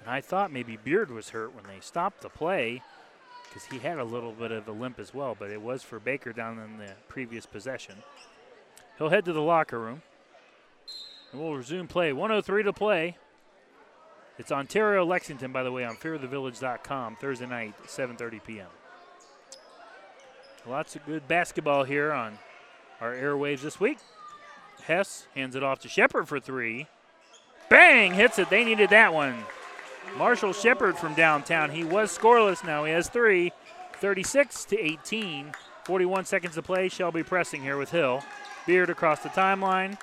And I thought maybe Beard was hurt when they stopped the play because he had a little bit of a limp as well, but it was for Baker down in the previous possession. He'll head to the locker room. And we'll resume play. 103 to play. It's Ontario Lexington, by the way, on fearthevillage.com Thursday night, 7:30 p.m. Lots of good basketball here on our airwaves this week. Hess hands it off to Shepard for three. Bang! Hits it. They needed that one. Marshall Shepard from downtown. He was scoreless now. He has three. 36 to 18. 41 seconds to play. Shelby pressing here with Hill. Beard across the timeline.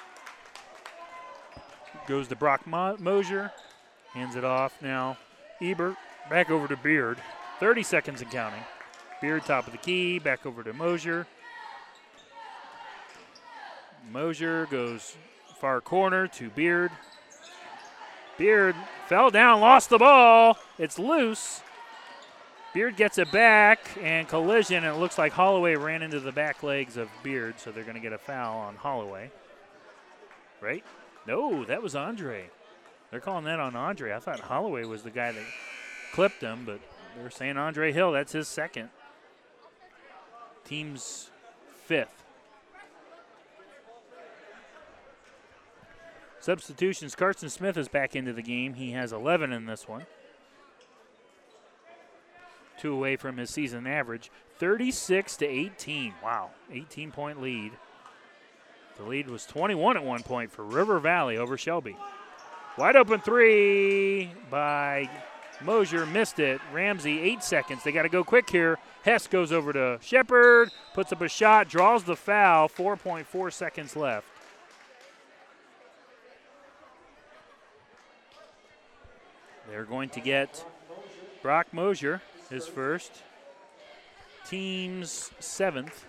Goes to Brock Mo- Mosier. Hands it off now. Ebert back over to Beard. 30 seconds and counting. Beard top of the key. Back over to Mosier. Mosier goes far corner to Beard. Beard fell down, lost the ball. It's loose. Beard gets it back and collision. And it looks like Holloway ran into the back legs of Beard, so they're going to get a foul on Holloway. Right? No, that was Andre. They're calling that on Andre. I thought Holloway was the guy that clipped him, but they're saying Andre Hill. That's his second. Team's fifth. Substitutions. Carson Smith is back into the game. He has 11 in this one. Two away from his season average. 36 to 18. Wow. 18 point lead. The lead was 21 at one point for River Valley over Shelby. Wide open three by Mosier. Missed it. Ramsey, eight seconds. They got to go quick here. Hess goes over to Shepard, puts up a shot, draws the foul. 4.4 seconds left. They're going to get Brock Mosier, his first. Team's seventh.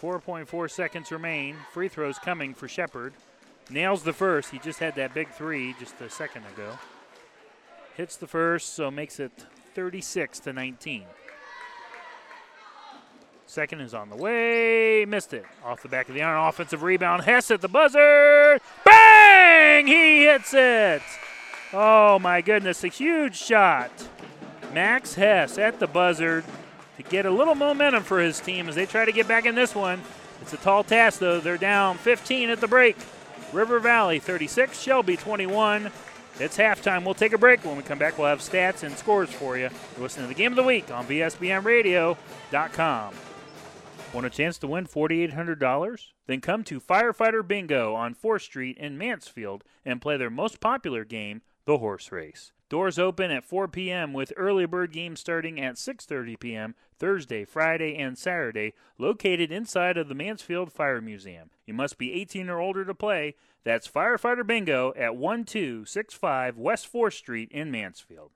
4.4 seconds remain. Free throws coming for Shepard. Nails the first. He just had that big three just a second ago. Hits the first, so makes it 36 to 19. Second is on the way. Missed it. Off the back of the iron. Offensive rebound. Hess at the buzzer. Bang! He hits it. Oh my goodness. A huge shot. Max Hess at the buzzer to get a little momentum for his team as they try to get back in this one. It's a tall task, though. They're down 15 at the break. River Valley 36, Shelby 21. It's halftime. We'll take a break. When we come back, we'll have stats and scores for you. You're listening to the Game of the Week on VSBNradio.com. Want a chance to win $4,800? Then come to Firefighter Bingo on 4th Street in Mansfield and play their most popular game, the horse race. Doors open at 4 p.m. with early bird games starting at 6:30 p.m. Thursday, Friday, and Saturday, located inside of the Mansfield Fire Museum. You must be 18 or older to play. That's Firefighter Bingo at 1265 West 4th Street in Mansfield.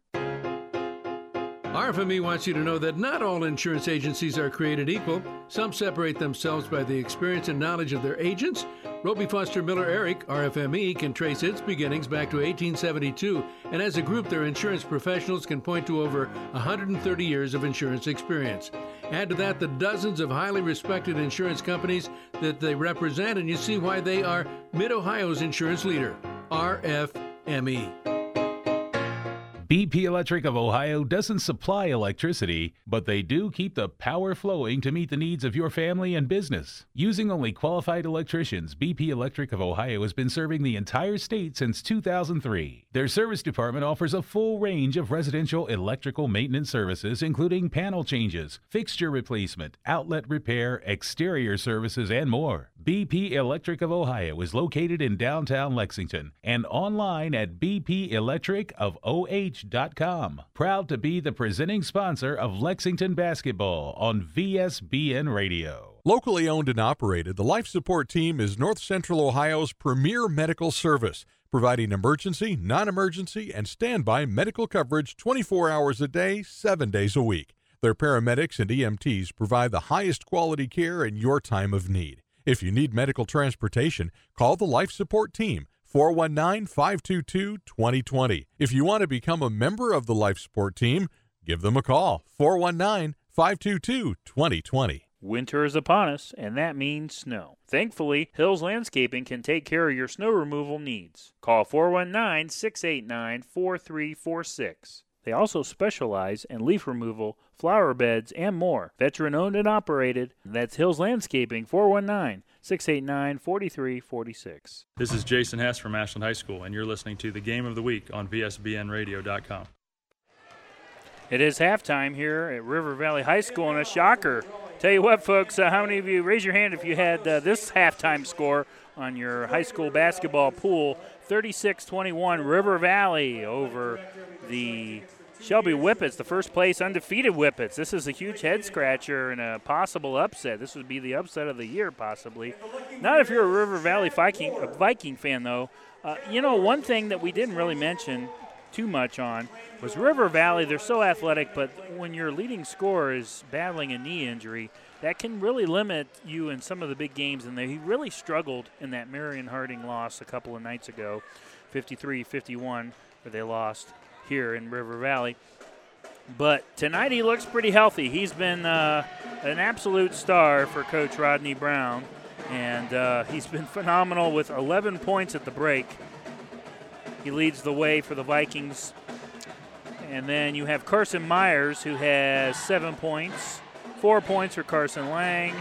RFME wants you to know that not all insurance agencies are created equal. Some separate themselves by the experience and knowledge of their agents. Roby Foster Miller Eric, RFME, can trace its beginnings back to 1872, and as a group, their insurance professionals can point to over 130 years of insurance experience. Add to that the dozens of highly respected insurance companies that they represent, and you see why they are Mid Ohio's insurance leader, RFME. BP Electric of Ohio doesn't supply electricity, but they do keep the power flowing to meet the needs of your family and business. Using only qualified electricians, BP Electric of Ohio has been serving the entire state since 2003. Their service department offers a full range of residential electrical maintenance services, including panel changes, fixture replacement, outlet repair, exterior services, and more. BP Electric of Ohio is located in downtown Lexington and online at bpelectricofoh.com. Proud to be the presenting sponsor of Lexington basketball on VSBN Radio. Locally owned and operated, the Life Support Team is North Central Ohio's premier medical service, providing emergency, non emergency, and standby medical coverage 24 hours a day, 7 days a week. Their paramedics and EMTs provide the highest quality care in your time of need. If you need medical transportation, call the Life Support Team 419 522 2020. If you want to become a member of the Life Support Team, give them a call 419 522 2020. Winter is upon us, and that means snow. Thankfully, Hills Landscaping can take care of your snow removal needs. Call 419 689 4346. They also specialize in leaf removal, flower beds, and more. Veteran owned and operated. That's Hills Landscaping 419 689 4346. This is Jason Hess from Ashland High School, and you're listening to the Game of the Week on VSBNradio.com. It is halftime here at River Valley High School, and a shocker. Tell you what, folks, uh, how many of you raise your hand if you had uh, this halftime score on your high school basketball pool? 36 21 River Valley over the Shelby Whippets, the first place undefeated Whippets. This is a huge head scratcher and a possible upset. This would be the upset of the year, possibly. Not if you're a River Valley Viking, a Viking fan, though. Uh, you know, one thing that we didn't really mention too much on was River Valley. They're so athletic, but when your leading scorer is battling a knee injury, that can really limit you in some of the big games. And they, he really struggled in that Marion Harding loss a couple of nights ago, 53 51, where they lost here in River Valley. But tonight he looks pretty healthy. He's been uh, an absolute star for Coach Rodney Brown, and uh, he's been phenomenal with 11 points at the break. He leads the way for the Vikings. And then you have Carson Myers, who has seven points, four points for Carson Lang,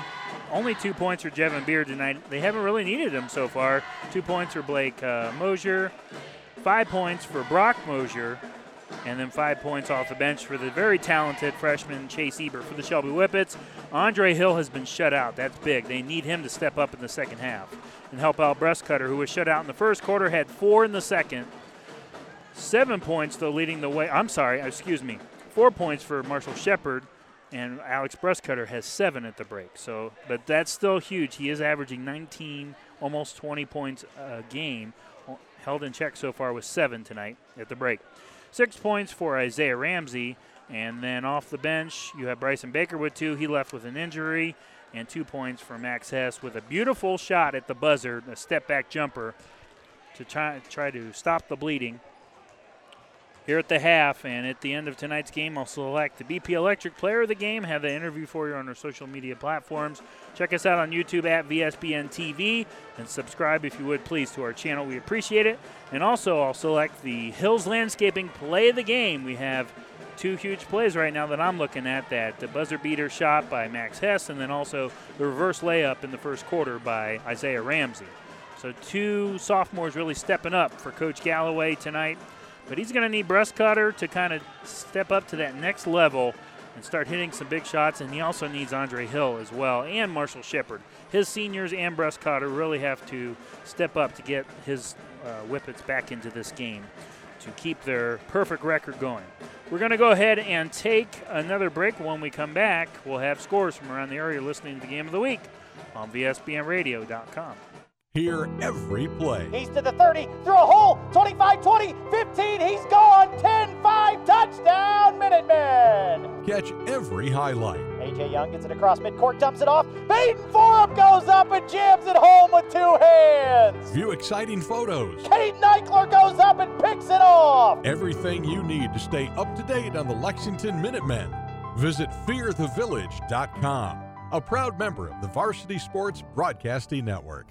only two points for Jevin Beard tonight. They haven't really needed him so far. Two points for Blake uh, Mosier, five points for Brock Mosier, and then five points off the bench for the very talented freshman Chase Ebert for the Shelby Whippets. Andre Hill has been shut out. That's big. They need him to step up in the second half and help out Breastcutter, who was shut out in the first quarter, had four in the second. Seven points, though, leading the way. I'm sorry, excuse me. Four points for Marshall Shepard, and Alex Breastcutter has seven at the break. So, but that's still huge. He is averaging 19, almost 20 points a game. Held in check so far with seven tonight at the break. Six points for Isaiah Ramsey. And then off the bench, you have Bryson Baker with two. He left with an injury. And two points for Max Hess with a beautiful shot at the buzzer, a step back jumper to try, try to stop the bleeding. Here at the half and at the end of tonight's game, I'll select the BP Electric Player of the Game. Have the interview for you on our social media platforms. Check us out on YouTube at VSBN TV and subscribe if you would please to our channel. We appreciate it. And also, I'll select the Hills Landscaping Play of the Game. We have two huge plays right now that I'm looking at that the buzzer beater shot by Max Hess and then also the reverse layup in the first quarter by Isaiah Ramsey. So two sophomores really stepping up for Coach Galloway tonight. But he's going to need Breastcutter to kind of step up to that next level and start hitting some big shots. And he also needs Andre Hill as well and Marshall Shepard. His seniors and Brust Cotter really have to step up to get his uh, Whippets back into this game to keep their perfect record going. We're going to go ahead and take another break. When we come back, we'll have scores from around the area listening to the game of the week on VSBNradio.com. Hear every play. He's to the 30, through a hole, 25 20, 15, he's gone, 10 5, touchdown, Minutemen! Catch every highlight. AJ Young gets it across midcourt, dumps it off. Baden Forum goes up and jams it home with two hands. View exciting photos. Kate Eichler goes up and picks it off. Everything you need to stay up to date on the Lexington Minutemen. Visit fearthevillage.com, a proud member of the Varsity Sports Broadcasting Network.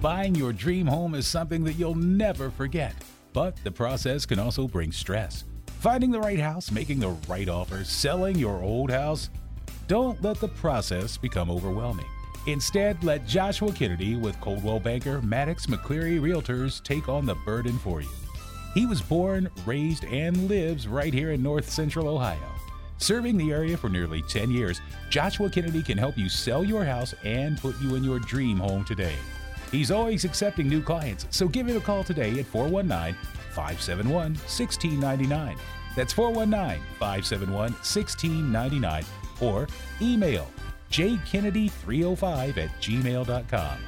Buying your dream home is something that you'll never forget, but the process can also bring stress. Finding the right house, making the right offer, selling your old house. Don't let the process become overwhelming. Instead, let Joshua Kennedy with Coldwell Banker Maddox McCleary Realtors take on the burden for you. He was born, raised, and lives right here in north central Ohio. Serving the area for nearly 10 years, Joshua Kennedy can help you sell your house and put you in your dream home today. He's always accepting new clients, so give him a call today at 419 571 1699. That's 419 571 1699 or email jkennedy305 at gmail.com.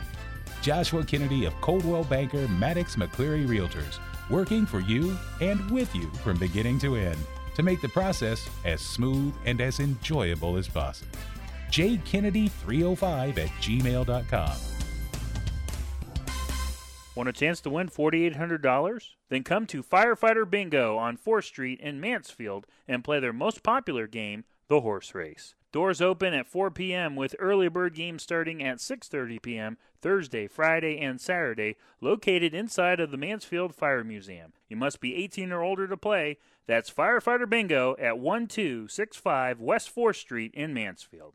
Joshua Kennedy of Coldwell Banker Maddox McCleary Realtors, working for you and with you from beginning to end to make the process as smooth and as enjoyable as possible. jkennedy305 at gmail.com. Want a chance to win $4,800? Then come to Firefighter Bingo on 4th Street in Mansfield and play their most popular game, the horse race. Doors open at 4 p.m. with early bird games starting at 6:30 p.m. Thursday, Friday, and Saturday, located inside of the Mansfield Fire Museum. You must be 18 or older to play. That's Firefighter Bingo at 1265 West 4th Street in Mansfield.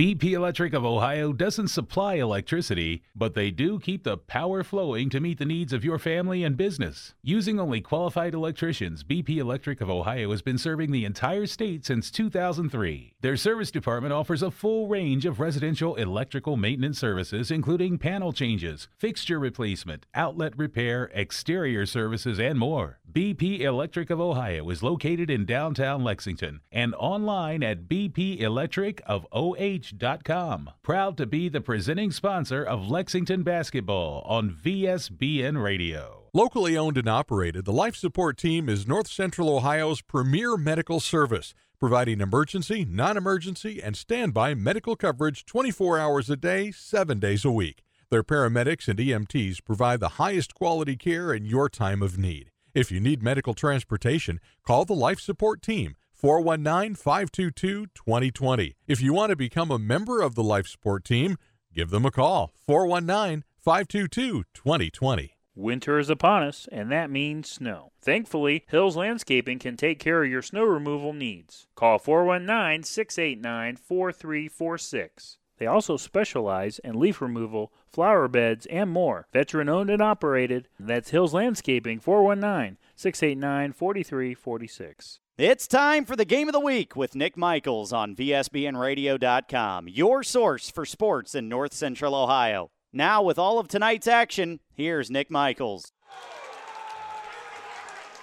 BP Electric of Ohio doesn't supply electricity, but they do keep the power flowing to meet the needs of your family and business. Using only qualified electricians, BP Electric of Ohio has been serving the entire state since 2003. Their service department offers a full range of residential electrical maintenance services, including panel changes, fixture replacement, outlet repair, exterior services, and more. BP Electric of Ohio is located in downtown Lexington and online at bpelectricofoh.com. Proud to be the presenting sponsor of Lexington basketball on VSBN Radio. Locally owned and operated, the Life Support Team is North Central Ohio's premier medical service, providing emergency, non emergency, and standby medical coverage 24 hours a day, 7 days a week. Their paramedics and EMTs provide the highest quality care in your time of need. If you need medical transportation, call the Life Support Team 419 522 2020. If you want to become a member of the Life Support Team, give them a call 419 522 2020. Winter is upon us, and that means snow. Thankfully, Hills Landscaping can take care of your snow removal needs. Call 419 689 4346. They also specialize in leaf removal, flower beds, and more. Veteran owned and operated. That's Hills Landscaping 419 689 4346. It's time for the game of the week with Nick Michaels on VSBNradio.com, your source for sports in North Central Ohio. Now, with all of tonight's action, here's Nick Michaels.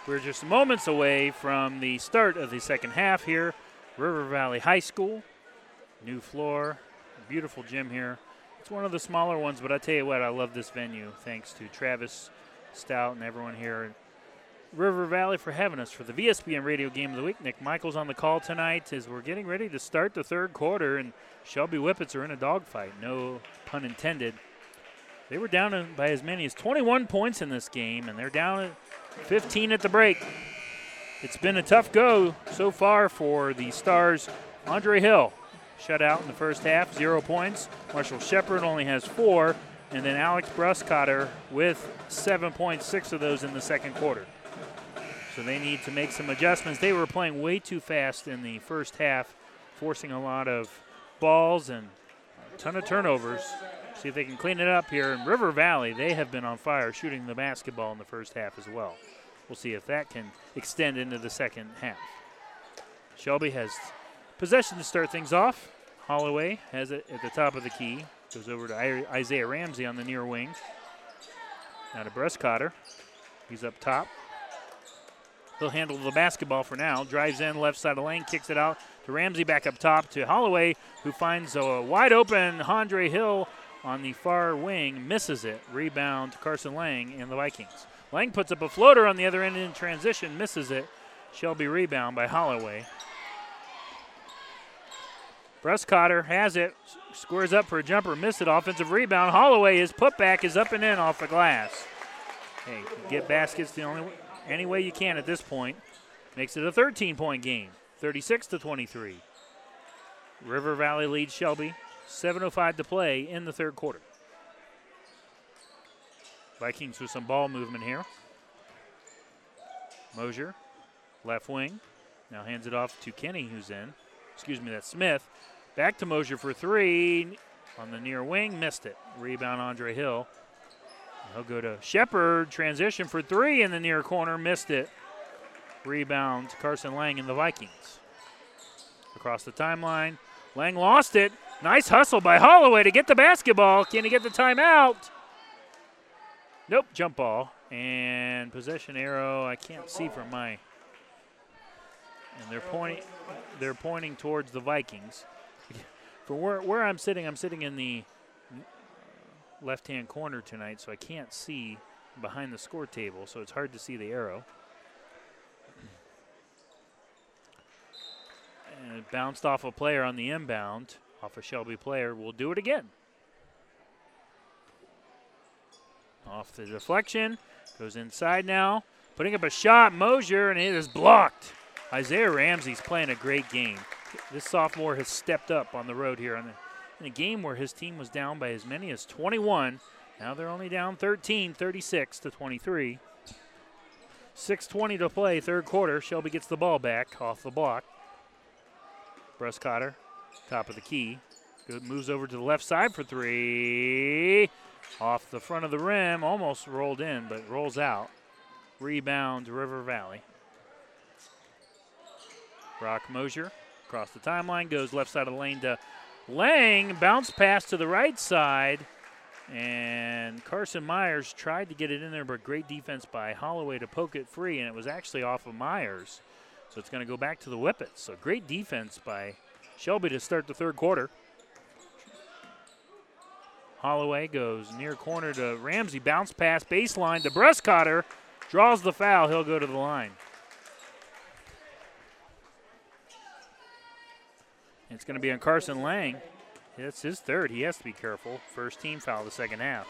We're just moments away from the start of the second half here. River Valley High School, new floor, beautiful gym here. It's one of the smaller ones, but I tell you what, I love this venue. Thanks to Travis Stout and everyone here River Valley for having us for the VSBN Radio Game of the Week. Nick Michaels on the call tonight as we're getting ready to start the third quarter, and Shelby Whippets are in a dogfight. No pun intended. They were down by as many as 21 points in this game, and they're down at 15 at the break. it's been a tough go so far for the Stars. Andre Hill shut out in the first half, zero points. Marshall Shepard only has four, and then Alex Bruscotter with seven points, six of those in the second quarter. So they need to make some adjustments. They were playing way too fast in the first half, forcing a lot of balls and a ton of turnovers. See if they can clean it up here. In River Valley, they have been on fire shooting the basketball in the first half as well. We'll see if that can extend into the second half. Shelby has possession to start things off. Holloway has it at the top of the key. Goes over to Isaiah Ramsey on the near wing. Now to Bruscotter. He's up top. He'll handle the basketball for now. Drives in left side of the lane, kicks it out to Ramsey back up top to Holloway, who finds a wide open Andre Hill on the far wing, misses it. Rebound to Carson Lang and the Vikings. Lang puts up a floater on the other end in transition, misses it. Shelby rebound by Holloway. Bruscotter has it, squares up for a jumper, missed it. Offensive rebound. Holloway, his putback is up and in off the glass. Hey, get baskets the only any way you can at this point. Makes it a 13 point game, 36 to 23. River Valley leads Shelby, 7.05 to play in the third quarter. Vikings with some ball movement here. Mosier, left wing, now hands it off to Kenny, who's in. Excuse me, that's Smith. Back to Mosier for three. On the near wing, missed it. Rebound, Andre Hill. He'll go to Shepard. Transition for three in the near corner, missed it. Rebound, Carson Lang and the Vikings. Across the timeline, Lang lost it. Nice hustle by Holloway to get the basketball. Can he get the timeout? Nope, jump ball. And possession arrow, I can't see from my. And they're pointing they're pointing towards the Vikings. For where, where I'm sitting, I'm sitting in the left hand corner tonight, so I can't see behind the score table, so it's hard to see the arrow. And it bounced off a player on the inbound, off a Shelby player. We'll do it again. Off the deflection, goes inside now, putting up a shot, Mosier, and it is blocked. Isaiah Ramsey's playing a great game. This sophomore has stepped up on the road here the, in a game where his team was down by as many as 21. Now they're only down 13, 36 to 23. 6.20 to play, third quarter. Shelby gets the ball back off the block. Bruscotter, top of the key. Good, moves over to the left side for three. Off the front of the rim, almost rolled in, but rolls out. Rebound, River Valley. Brock Mosier across the timeline, goes left side of the lane to Lang. Bounce pass to the right side. And Carson Myers tried to get it in there, but great defense by Holloway to poke it free, and it was actually off of Myers. So it's going to go back to the Whippets. So great defense by Shelby to start the third quarter. Holloway goes near corner to Ramsey. Bounce pass baseline to Bruscotter. Draws the foul. He'll go to the line. It's going to be on Carson Lang. That's his third. He has to be careful. First team foul the second half.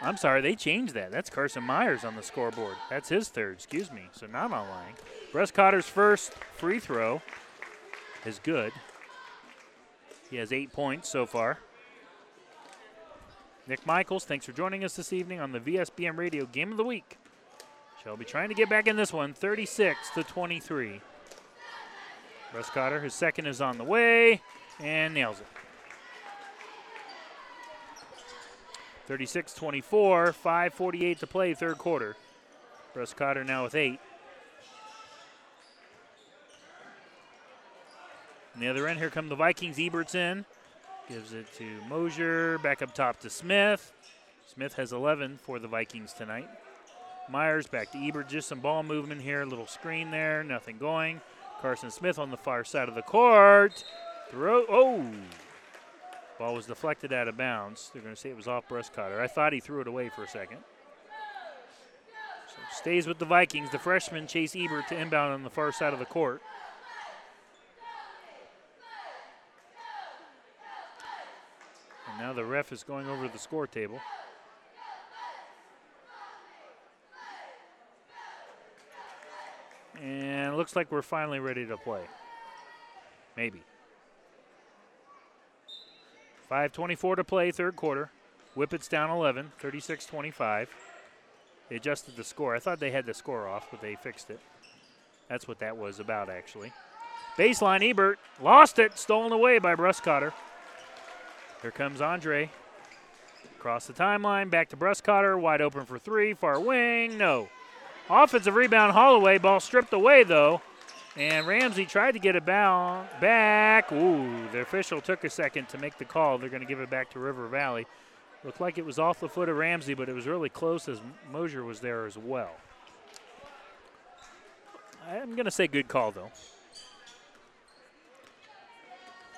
I'm sorry, they changed that. That's Carson Myers on the scoreboard. That's his third, excuse me. So not on Lang. Bruscotter's first free throw is good. He has eight points so far. Nick Michaels, thanks for joining us this evening on the VSBN Radio Game of the Week. Shelby trying to get back in this one, 36 to 23. Bruscotter, his second is on the way, and nails it. 36 24, 5.48 to play, third quarter. Bruscotter now with eight. On the other end, here come the Vikings. Eberts in. Gives it to Mosier. Back up top to Smith. Smith has 11 for the Vikings tonight. Myers back to Ebert. Just some ball movement here. Little screen there. Nothing going. Carson Smith on the far side of the court. Throw. Oh. Ball was deflected out of bounds. They're going to say it was off Bruscotter. I thought he threw it away for a second. So stays with the Vikings. The freshman Chase Ebert to inbound on the far side of the court. And now the ref is going over to the score table. And looks like we're finally ready to play. Maybe. 5.24 to play, third quarter. Whippets down 11, 36 25. They adjusted the score. I thought they had the score off, but they fixed it. That's what that was about, actually. Baseline, Ebert lost it, stolen away by Bruscotter. Here comes Andre. Across the timeline, back to Bruscotter, wide open for three, far wing, no. Offensive rebound, Holloway, ball stripped away though. And Ramsey tried to get it back. Ooh, the official took a second to make the call. They're going to give it back to River Valley. Looked like it was off the foot of Ramsey, but it was really close as Mosier was there as well. I'm going to say good call, though.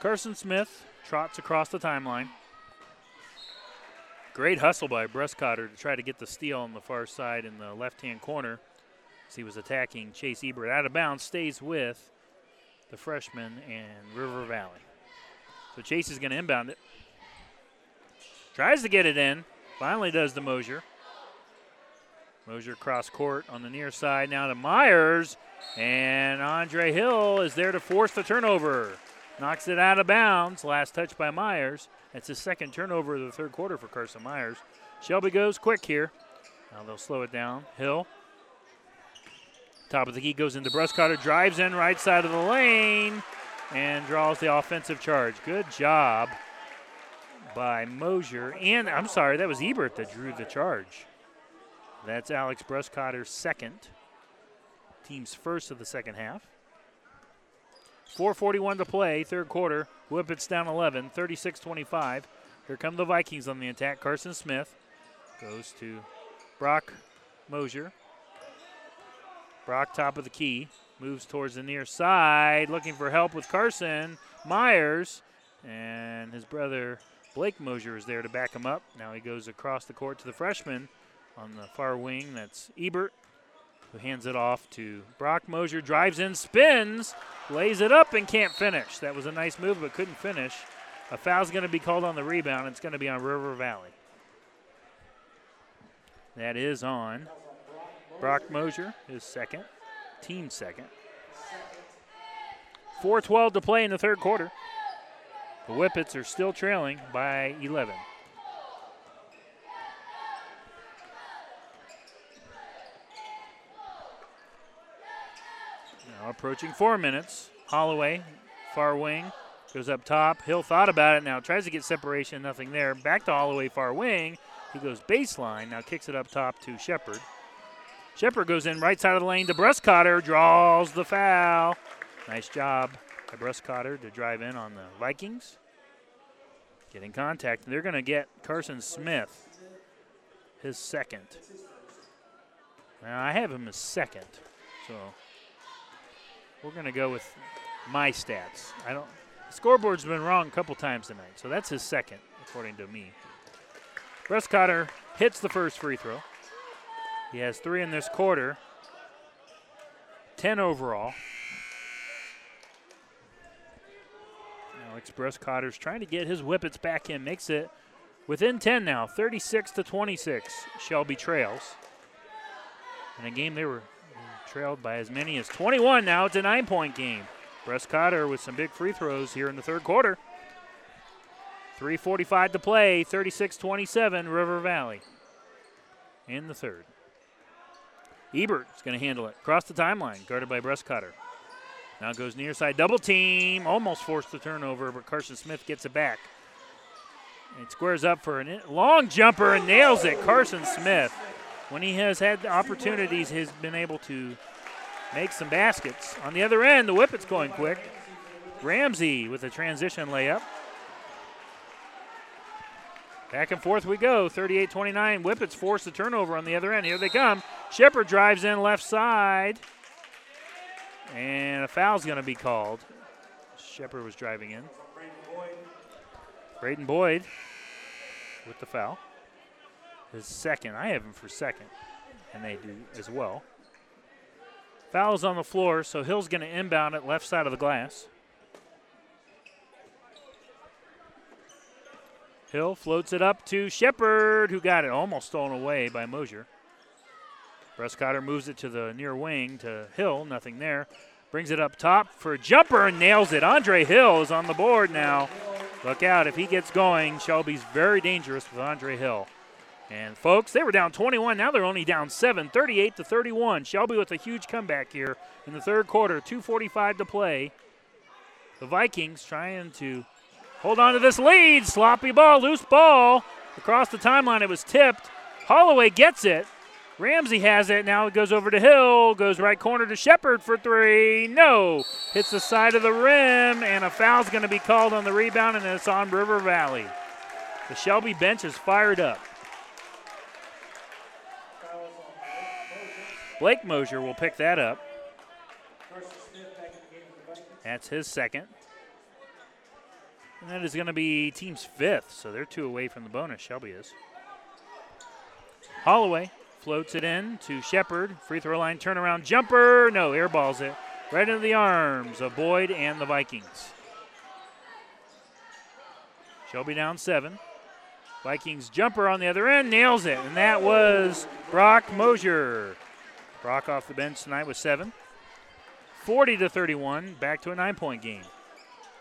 Carson Smith trots across the timeline. Great hustle by Bruscotter to try to get the steal on the far side in the left hand corner as he was attacking Chase Ebert. Out of bounds, stays with the freshman and River Valley. So Chase is going to inbound it. Tries to get it in. Finally does the Mosier. Mosier cross court on the near side now to Myers. And Andre Hill is there to force the turnover. Knocks it out of bounds. Last touch by Myers. That's his second turnover of the third quarter for Carson Myers. Shelby goes quick here. Now they'll slow it down. Hill. Top of the key goes into Bruscotter. Drives in right side of the lane and draws the offensive charge. Good job by Mosier. And I'm sorry, that was Ebert that drew the charge. That's Alex Bruscotter's second, team's first of the second half. 4.41 to play, third quarter. Whippets down 11, 36 25. Here come the Vikings on the attack. Carson Smith goes to Brock Mosier. Brock, top of the key, moves towards the near side, looking for help with Carson. Myers and his brother Blake Mosier is there to back him up. Now he goes across the court to the freshman on the far wing. That's Ebert, who hands it off to Brock Mosier. Drives in, spins, lays it up, and can't finish. That was a nice move, but couldn't finish. A foul's going to be called on the rebound. It's going to be on River Valley. That is on Brock Mosier, his second, team second. 4.12 to play in the third quarter. The Whippets are still trailing by 11. Approaching four minutes. Holloway, far wing, goes up top. Hill thought about it now, tries to get separation, nothing there. Back to Holloway, far wing. He goes baseline, now kicks it up top to Shepard. Shepard goes in right side of the lane to Bruscotter, draws the foul. Nice job by Bruscotter to drive in on the Vikings. Get in contact. They're going to get Carson Smith, his second. Now, I have him as second, so we're going to go with my stats. I don't. The scoreboard's been wrong a couple times tonight, so that's his second, according to me. Bruscotter hits the first free throw. He has three in this quarter, 10 overall. Alex Bruscotter's trying to get his whippets back in. Makes it within 10 now, 36 to 26. Shelby trails. In a game they were trailed by as many as 21 now. It's a nine point game. Bruscotter with some big free throws here in the third quarter. 3.45 to play, 36 27, River Valley in the third. Ebert's going to handle it. Across the timeline, guarded by Bruscotter. Now goes near side double team. Almost forced the turnover, but Carson Smith gets it back. It squares up for a long jumper and nails it. Carson Smith, when he has had opportunities, has been able to make some baskets. On the other end, the Whippets going quick. Ramsey with a transition layup. Back and forth we go. 38 29. Whippets force the turnover on the other end. Here they come. Shepard drives in left side. And a foul's going to be called. Shepard was driving in. Braden Boyd with the foul. His second. I have him for second, and they do as well. Foul is on the floor, so Hill's going to inbound it left side of the glass. Hill floats it up to Shepard, who got it almost stolen away by Mosier. Cotter moves it to the near wing to Hill, nothing there. Brings it up top for a jumper and nails it. Andre Hill is on the board now. Look out, if he gets going, Shelby's very dangerous with Andre Hill. And folks, they were down 21. Now they're only down 7, 38 to 31. Shelby with a huge comeback here in the third quarter. 2:45 to play. The Vikings trying to hold on to this lead. Sloppy ball, loose ball across the timeline. It was tipped. Holloway gets it. Ramsey has it. Now it goes over to Hill. Goes right corner to Shepard for three. No. Hits the side of the rim, and a foul's going to be called on the rebound, and it's on River Valley. The Shelby bench is fired up. Blake Mosier will pick that up. That's his second. And that is going to be team's fifth, so they're two away from the bonus. Shelby is. Holloway floats it in to Shepard. Free throw line turnaround jumper. No, airballs it right into the arms of Boyd and the Vikings. Shelby down seven. Vikings jumper on the other end nails it, and that was Brock Mosier. Brock off the bench tonight with seven. 40 to 31, back to a nine point game.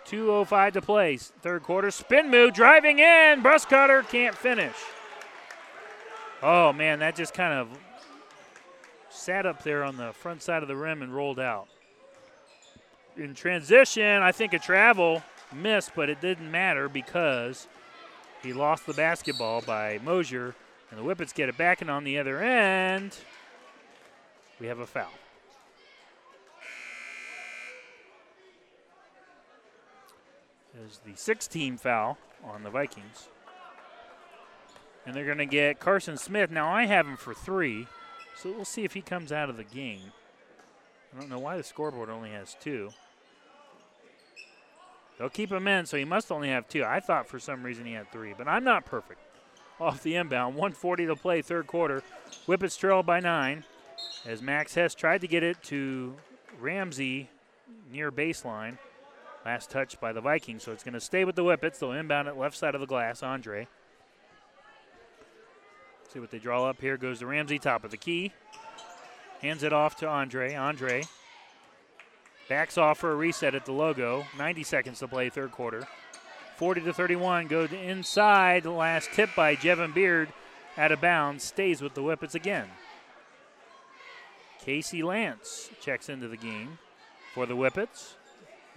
2.05 to play, third quarter. Spin move, driving in. Bruscotter can't finish. Oh, man, that just kind of sat up there on the front side of the rim and rolled out. In transition, I think a travel missed, but it didn't matter because he lost the basketball by Mosier, and the Whippets get it back, and on the other end, we have a foul. Is the 16 foul on the Vikings. And they're going to get Carson Smith. Now, I have him for three, so we'll see if he comes out of the game. I don't know why the scoreboard only has two. They'll keep him in, so he must only have two. I thought for some reason he had three, but I'm not perfect. Off the inbound, 140 to play, third quarter. Whippets trail by nine as Max Hess tried to get it to Ramsey near baseline. Last touch by the Vikings, so it's going to stay with the Whippets. They'll inbound it left side of the glass. Andre. See what they draw up here. Goes to Ramsey, top of the key. Hands it off to Andre. Andre backs off for a reset at the logo. 90 seconds to play, third quarter. 40 to 31. Go to inside. Last tip by Jevin Beard out of bounds. Stays with the Whippets again. Casey Lance checks into the game for the Whippets.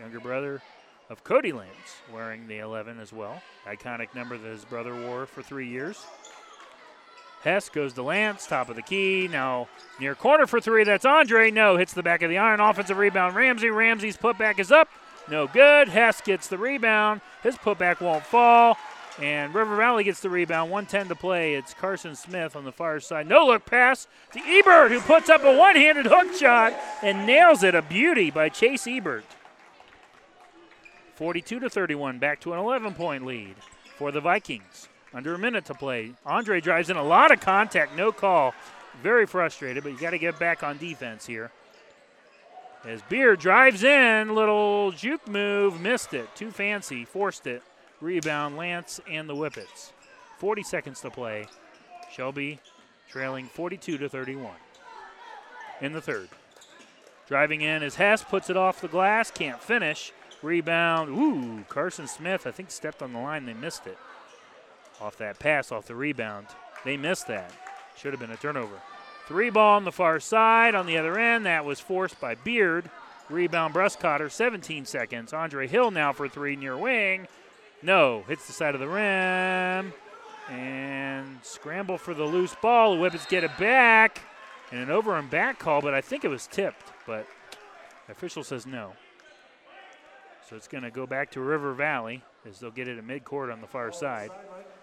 Younger brother of Cody Lance, wearing the 11 as well. Iconic number that his brother wore for three years. Hess goes to Lance, top of the key. Now near corner for three. That's Andre. No, hits the back of the iron. Offensive rebound. Ramsey. Ramsey's putback is up. No good. Hess gets the rebound. His putback won't fall. And River Valley gets the rebound. 110 to play. It's Carson Smith on the far side. No look pass to Ebert, who puts up a one handed hook shot and nails it. A beauty by Chase Ebert. 42 to 31, back to an 11 point lead for the Vikings. Under a minute to play. Andre drives in a lot of contact, no call. Very frustrated, but you got to get back on defense here. As Beard drives in, little juke move, missed it. Too fancy, forced it. Rebound, Lance and the Whippets. 40 seconds to play. Shelby trailing 42 to 31 in the third. Driving in as Hess puts it off the glass, can't finish. Rebound. Ooh, Carson Smith, I think, stepped on the line. They missed it. Off that pass, off the rebound. They missed that. Should have been a turnover. Three ball on the far side. On the other end, that was forced by Beard. Rebound, Bruscotter, 17 seconds. Andre Hill now for three near wing. No, hits the side of the rim. And scramble for the loose ball. The Whippets get it back. And an over and back call, but I think it was tipped. But the official says no. So it's going to go back to River Valley as they'll get it at midcourt on the far side.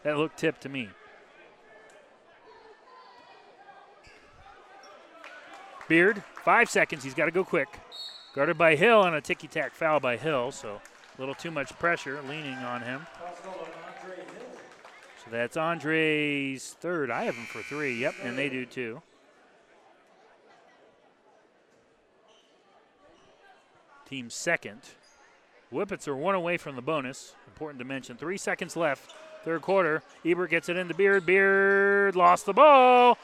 That looked tipped to me. Beard, five seconds. He's got to go quick. Guarded by Hill and a ticky tack foul by Hill, so a little too much pressure leaning on him. So that's Andre's third. I have him for three. Yep, and they do too. Team second. Whippets are one away from the bonus. Important to mention. Three seconds left. Third quarter. Ebert gets it into Beard. Beard lost the ball.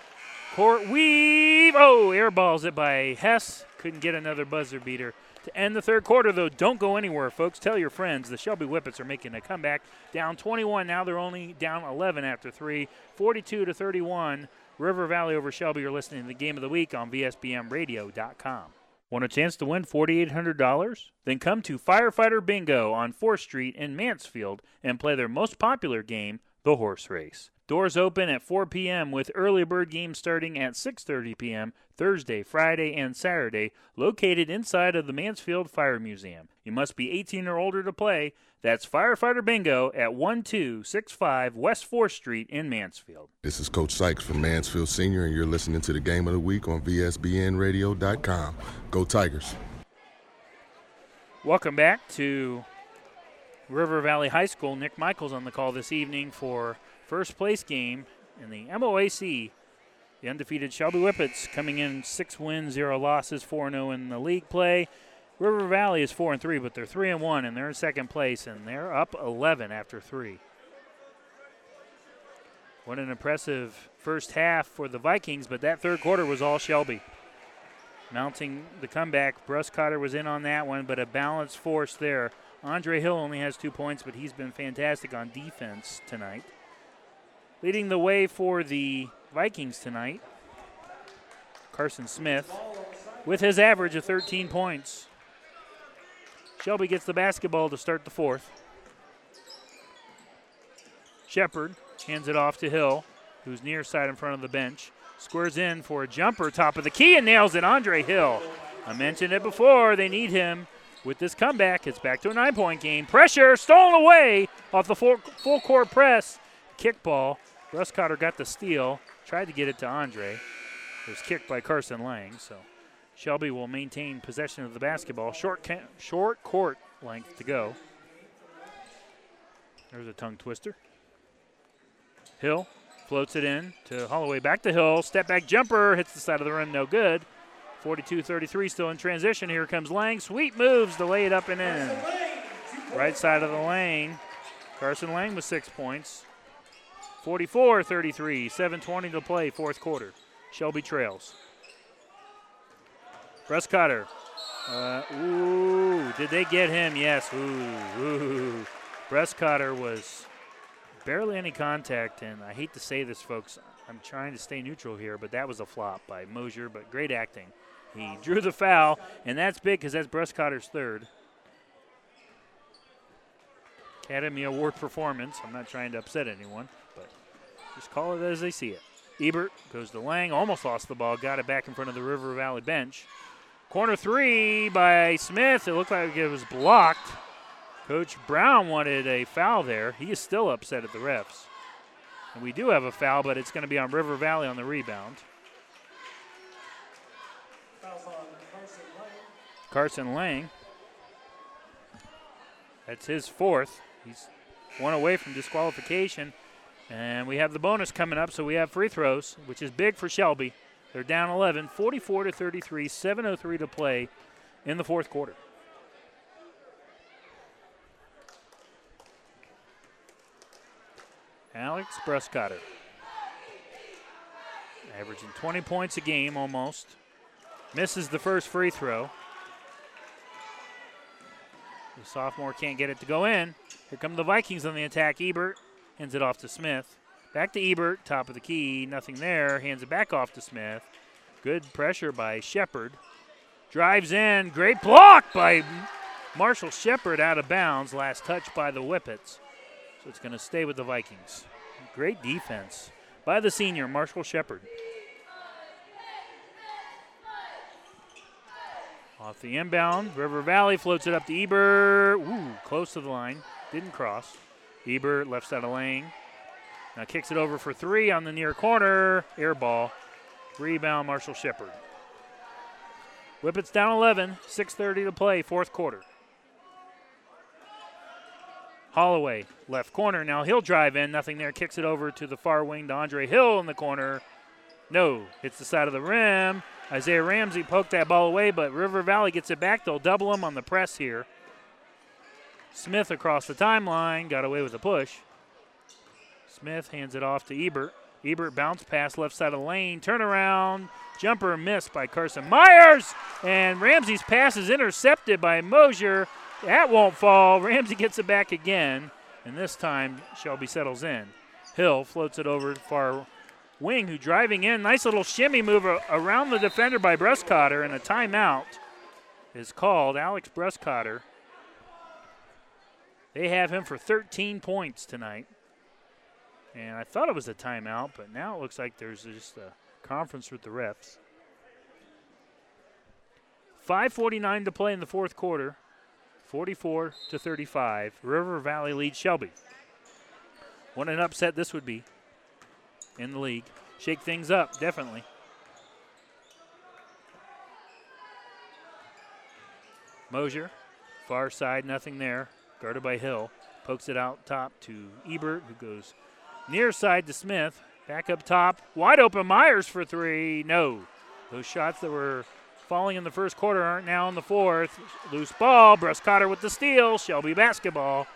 court weave. Oh, airballs it by Hess. Couldn't get another buzzer beater to end the third quarter, though. Don't go anywhere, folks. Tell your friends. The Shelby Whippets are making a comeback. Down 21. Now they're only down 11 after three. 42 to 31. River Valley over Shelby. You're listening to the game of the week on VSBNRadio.com. Want a chance to win $4,800? Then come to Firefighter Bingo on 4th Street in Mansfield and play their most popular game, the horse race. Doors open at 4 p.m. with early bird games starting at 6:30 p.m. Thursday, Friday, and Saturday, located inside of the Mansfield Fire Museum. You must be 18 or older to play. That's Firefighter Bingo at 1265 West 4th Street in Mansfield. This is Coach Sykes from Mansfield Senior, and you're listening to the Game of the Week on VSBNradio.com. Go Tigers! Welcome back to River Valley High School. Nick Michaels on the call this evening for first place game in the MOAC. The undefeated Shelby Whippets coming in six wins, zero losses, 4 0 in the league play. River Valley is 4 and 3, but they're 3 and 1, and they're in second place, and they're up 11 after three. What an impressive first half for the Vikings, but that third quarter was all Shelby. Mounting the comeback, Bruscotter was in on that one, but a balanced force there. Andre Hill only has two points, but he's been fantastic on defense tonight. Leading the way for the Vikings tonight, Carson Smith, with his average of 13 points. Shelby gets the basketball to start the fourth. Shepard hands it off to Hill, who's near side in front of the bench. Squares in for a jumper, top of the key, and nails it. Andre Hill. I mentioned it before. They need him with this comeback. It's back to a nine point game. Pressure stolen away off the full, full court press. Kickball. Bruscotter got the steal. Tried to get it to Andre. It was kicked by Carson Lang. So Shelby will maintain possession of the basketball. Short, ca- short court length to go. There's a tongue twister. Hill floats it in to Holloway. Back to Hill. Step back jumper. Hits the side of the rim. No good. 42 33 still in transition. Here comes Lang. Sweet moves to lay it up and in. Right side of the lane. Carson Lang with six points. 44 33. 7.20 to play, fourth quarter. Shelby trails. Bruscotter. Uh, ooh, did they get him? Yes. Ooh, ooh. Bruscotter was barely any contact, and I hate to say this, folks. I'm trying to stay neutral here, but that was a flop by Mosier, but great acting. He drew the foul, and that's big because that's Bruscotter's third. Academy Award performance. I'm not trying to upset anyone, but just call it as they see it. Ebert goes to Lang, almost lost the ball, got it back in front of the River Valley bench. Corner three by Smith. It looked like it was blocked. Coach Brown wanted a foul there. He is still upset at the refs. And we do have a foul, but it's going to be on River Valley on the rebound. Carson Lang. That's his fourth. He's one away from disqualification. And we have the bonus coming up, so we have free throws, which is big for Shelby. They're down 11, 44 to 33, 7:03 to play in the fourth quarter. Alex Bruscotter. Averaging 20 points a game almost. Misses the first free throw. The sophomore can't get it to go in. Here come the Vikings on the attack. Ebert hands it off to Smith. Back to Ebert, top of the key, nothing there. Hands it back off to Smith. Good pressure by Shepard. Drives in, great block by Marshall Shepard out of bounds. Last touch by the Whippets. So it's going to stay with the Vikings. Great defense by the senior, Marshall Shepard. Off the inbound, River Valley floats it up to Eber. Ooh, close to the line. Didn't cross. Eber left side of lane. Now kicks it over for three on the near corner. Air ball. Rebound, Marshall Shepard. Whippets down 11. 6.30 to play, fourth quarter. Holloway, left corner. Now he'll drive in. Nothing there. Kicks it over to the far wing to Andre Hill in the corner. No. Hits the side of the rim. Isaiah Ramsey poked that ball away, but River Valley gets it back. They'll double him on the press here. Smith across the timeline. Got away with a push. Smith hands it off to Ebert. Ebert bounce pass left side of the lane, turnaround, jumper missed by Carson Myers, and Ramsey's pass is intercepted by Mosier. That won't fall. Ramsey gets it back again, and this time Shelby settles in. Hill floats it over far wing, who driving in. Nice little shimmy move around the defender by Bruscotter, and a timeout is called. Alex Bruscotter. They have him for 13 points tonight. And I thought it was a timeout, but now it looks like there's just a conference with the refs. 5:49 to play in the fourth quarter. 44 to 35. River Valley leads Shelby. What an upset this would be in the league. Shake things up, definitely. Mosier, far side, nothing there. Guarded by Hill. Pokes it out top to Ebert, who goes near side to Smith. Back up top. Wide open Myers for three. No. Those shots that were falling in the first quarter aren't now in the fourth. Loose ball. Bruscotter with the steal. Shelby basketball.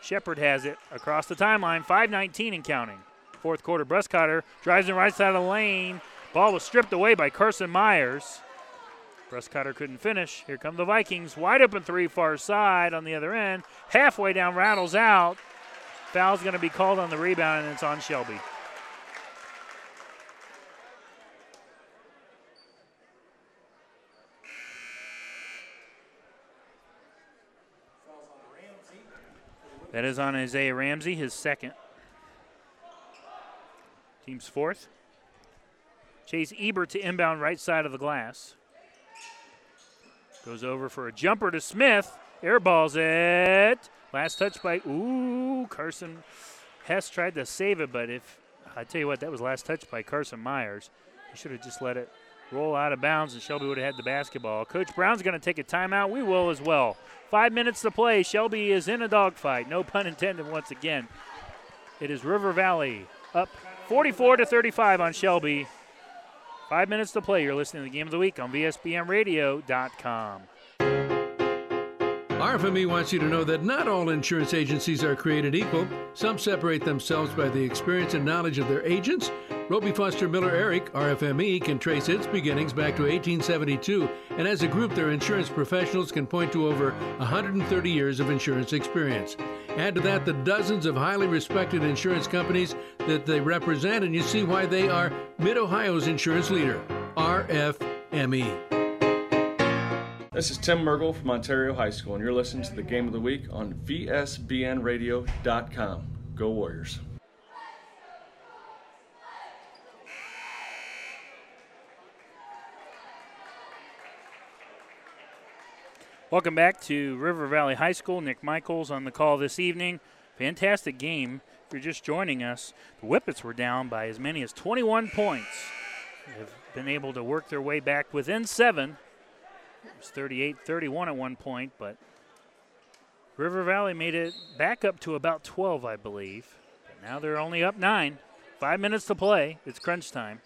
Shepard has it across the timeline. 5.19 and counting. Fourth quarter, Bruscotter drives in right side of the lane. Ball was stripped away by Carson Myers. Bruscotter couldn't finish. Here come the Vikings. Wide open three, far side on the other end. Halfway down, rattles out. Foul's going to be called on the rebound, and it's on Shelby. That is on Isaiah Ramsey, his second. Team's fourth. Chase Ebert to inbound right side of the glass. Goes over for a jumper to Smith. Airballs it. Last touch by, ooh, Carson Hess tried to save it, but if, I tell you what, that was last touch by Carson Myers. He should have just let it roll out of bounds, and Shelby would have had the basketball. Coach Brown's going to take a timeout. We will as well. Five minutes to play. Shelby is in a dogfight. No pun intended once again. It is River Valley up 44 to 35 on Shelby. Five minutes to play. You're listening to the game of the week on VSBNradio.com. RFME wants you to know that not all insurance agencies are created equal. Some separate themselves by the experience and knowledge of their agents. Robey Foster Miller Eric, RFME, can trace its beginnings back to 1872, and as a group, their insurance professionals can point to over 130 years of insurance experience. Add to that the dozens of highly respected insurance companies that they represent, and you see why they are Mid Ohio's insurance leader, RFME. This is Tim Mergel from Ontario High School, and you're listening to the Game of the Week on VSBNradio.com. Go Warriors. Welcome back to River Valley High School. Nick Michaels on the call this evening. Fantastic game. If you're just joining us, the Whippets were down by as many as 21 points. They've been able to work their way back within seven it was 38 31 at one point, but River Valley made it back up to about 12, I believe. But now they're only up nine. Five minutes to play. It's crunch time.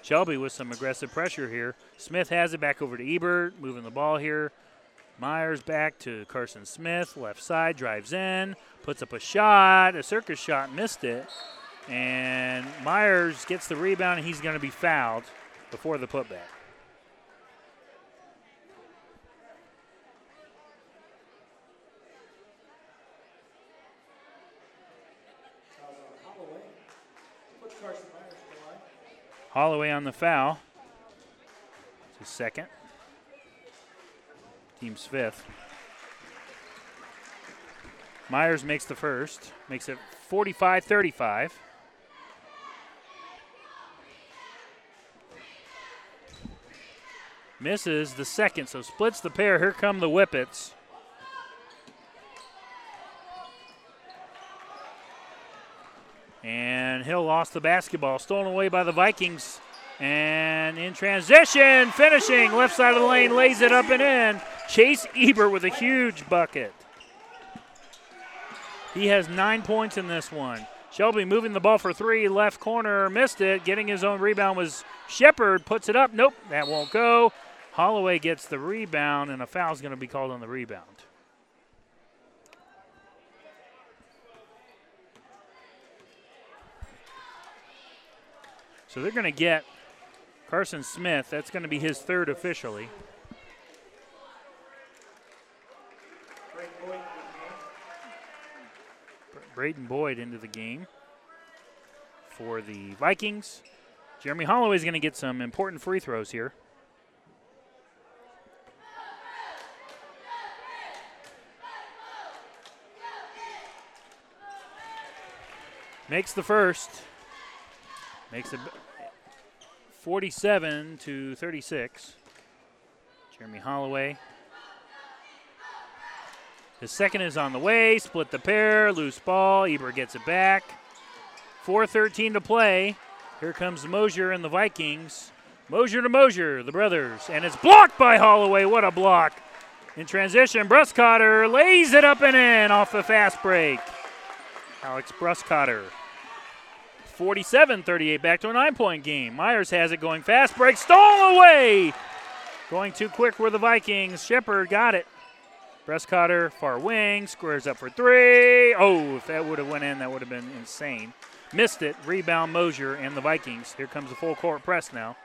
Shelby with some aggressive pressure here. Smith has it back over to Ebert, moving the ball here. Myers back to Carson Smith, left side, drives in, puts up a shot, a circus shot, missed it. And Myers gets the rebound, and he's going to be fouled before the putback. Holloway on the foul. His second. Team's fifth. Myers makes the first, makes it 45 35. Misses the second, so splits the pair. Here come the Whippets. And Hill lost the basketball, stolen away by the Vikings. And in transition, finishing left side of the lane, lays it up and in. Chase Eber with a huge bucket. He has nine points in this one. Shelby moving the ball for three, left corner, missed it. Getting his own rebound was Shepard, puts it up. Nope, that won't go. Holloway gets the rebound, and a foul is going to be called on the rebound. So they're going to get Carson Smith. That's going to be his third officially. Braden Boyd into the game for the Vikings. Jeremy Holloway is going to get some important free throws here. Makes the first. Makes it 47 to 36. Jeremy Holloway. The second is on the way. Split the pair. Loose ball. Eber gets it back. 4.13 to play. Here comes Mosier and the Vikings. Mosier to Mosier, the brothers. And it's blocked by Holloway. What a block. In transition, Bruscotter lays it up and in off the fast break. Alex Bruscotter. 47 38, back to a nine point game. Myers has it going fast break, stolen away. Going too quick were the Vikings. Shepard got it. Bruscotter, far wing, squares up for three. Oh, if that would have went in, that would have been insane. Missed it. Rebound Mosier and the Vikings. Here comes the full court press now.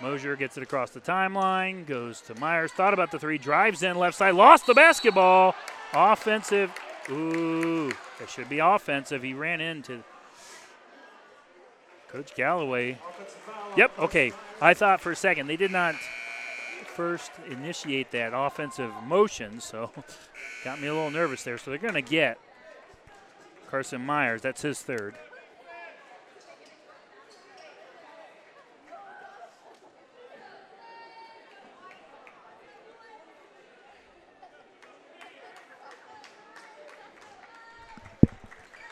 Mosier gets it across the timeline, goes to Myers, thought about the three, drives in left side, lost the basketball. Offensive. Ooh, that should be offensive. He ran into Coach Galloway. Yep, okay. I thought for a second they did not first initiate that offensive motion, so got me a little nervous there. So they're going to get Carson Myers. That's his third.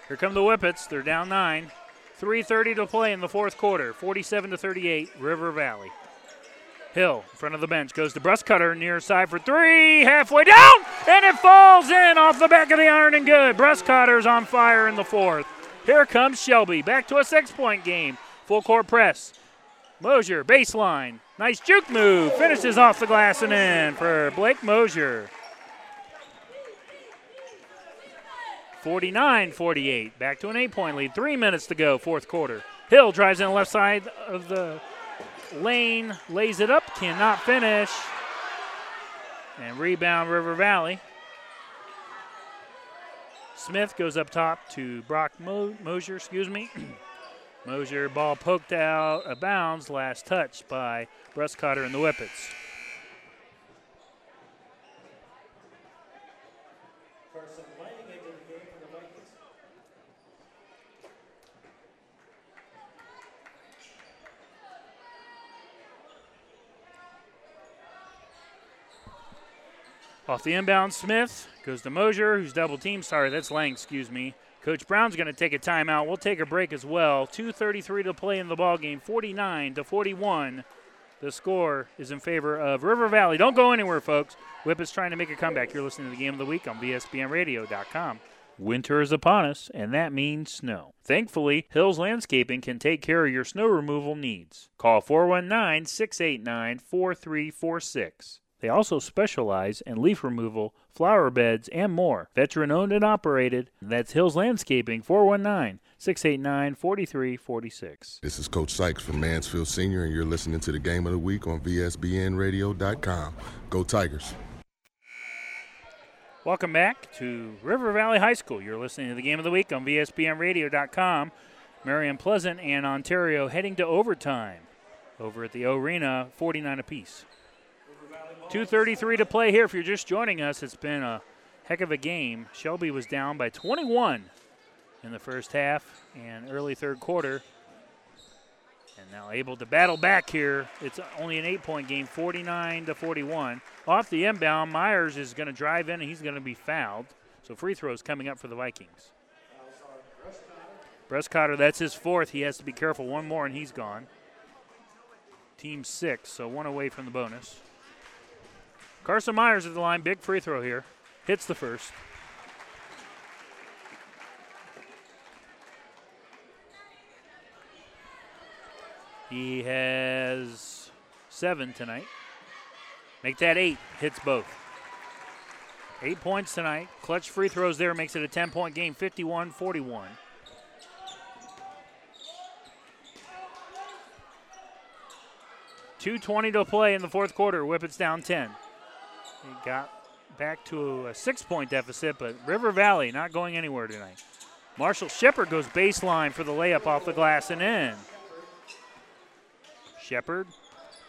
Here come the Whippets. They're down nine. 3.30 to play in the fourth quarter. 47 to 38, River Valley. Hill in front of the bench goes to Bruscotter near side for three, halfway down, and it falls in off the back of the iron and good. Bruscotter's on fire in the fourth. Here comes Shelby back to a six-point game. Full court press. Mosier baseline, nice juke move, finishes off the glass and in for Blake Mosier. 49 48. Back to an eight point lead. Three minutes to go, fourth quarter. Hill drives in the left side of the lane, lays it up, cannot finish. And rebound River Valley. Smith goes up top to Brock Mo- Mosier, excuse me. Mosier, ball poked out of bounds, last touch by Bruscotter and the Whippets. Off the inbound, Smith goes to Mosier, who's double teamed. Sorry, that's Lang, excuse me. Coach Brown's going to take a timeout. We'll take a break as well. 2:33 to play in the ball game. 49 to 41. The score is in favor of River Valley. Don't go anywhere, folks. Whip is trying to make a comeback. You're listening to the game of the week on VSBNRadio.com. Winter is upon us, and that means snow. Thankfully, Hills Landscaping can take care of your snow removal needs. Call 419 689 4346. They also specialize in leaf removal, flower beds, and more. Veteran owned and operated. That's Hills Landscaping, 419 689 4346. This is Coach Sykes from Mansfield Senior, and you're listening to the Game of the Week on VSBNRadio.com. Go Tigers. Welcome back to River Valley High School. You're listening to the Game of the Week on VSBNRadio.com. Marion Pleasant and Ontario heading to overtime over at the Arena, 49 apiece. 2.33 to play here. If you're just joining us, it's been a heck of a game. Shelby was down by 21 in the first half and early third quarter. And now able to battle back here. It's only an eight point game, 49 to 41. Off the inbound, Myers is going to drive in and he's going to be fouled. So free throws coming up for the Vikings. Bruscotter, that's his fourth. He has to be careful. One more and he's gone. Team six, so one away from the bonus. Carson Myers at the line, big free throw here. Hits the first. He has seven tonight. Make that eight. Hits both. Eight points tonight. Clutch free throws there makes it a 10 point game, 51 41. 2.20 to play in the fourth quarter. Whippets down 10. It got back to a six point deficit, but River Valley not going anywhere tonight. Marshall Shepard goes baseline for the layup off the glass and in. Shepard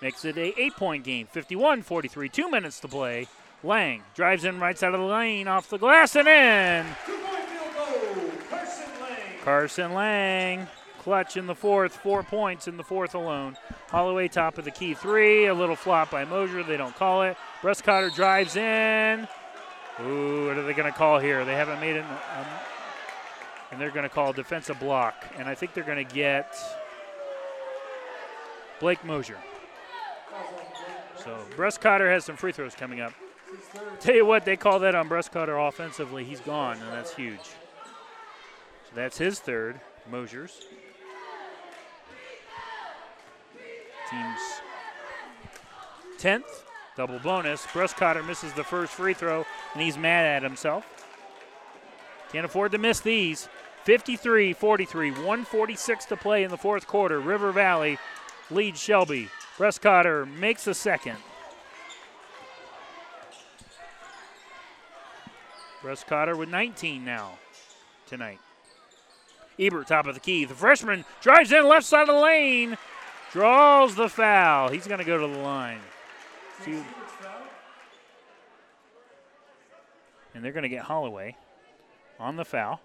makes it a eight point game, 51 43, two minutes to play. Lang drives in right side of the lane off the glass and in. Carson Lang, clutch in the fourth, four points in the fourth alone. Holloway top of the key three, a little flop by Mosier, they don't call it. Cotter drives in. Ooh, what are they going to call here? They haven't made it, um, and they're going to call a defensive block, and I think they're going to get Blake Mosier. So Cotter has some free throws coming up. Tell you what, they call that on Cotter offensively. He's gone, and that's huge. So that's his third, Mosier's. Team's 10th, double bonus. Cotter misses the first free throw, and he's mad at himself. Can't afford to miss these. 53 43, 146 to play in the fourth quarter. River Valley leads Shelby. Cotter makes a second. Cotter with 19 now tonight. Ebert, top of the key. The freshman drives in left side of the lane, draws the foul. He's going to go to the line. And they're going to get Holloway on the foul.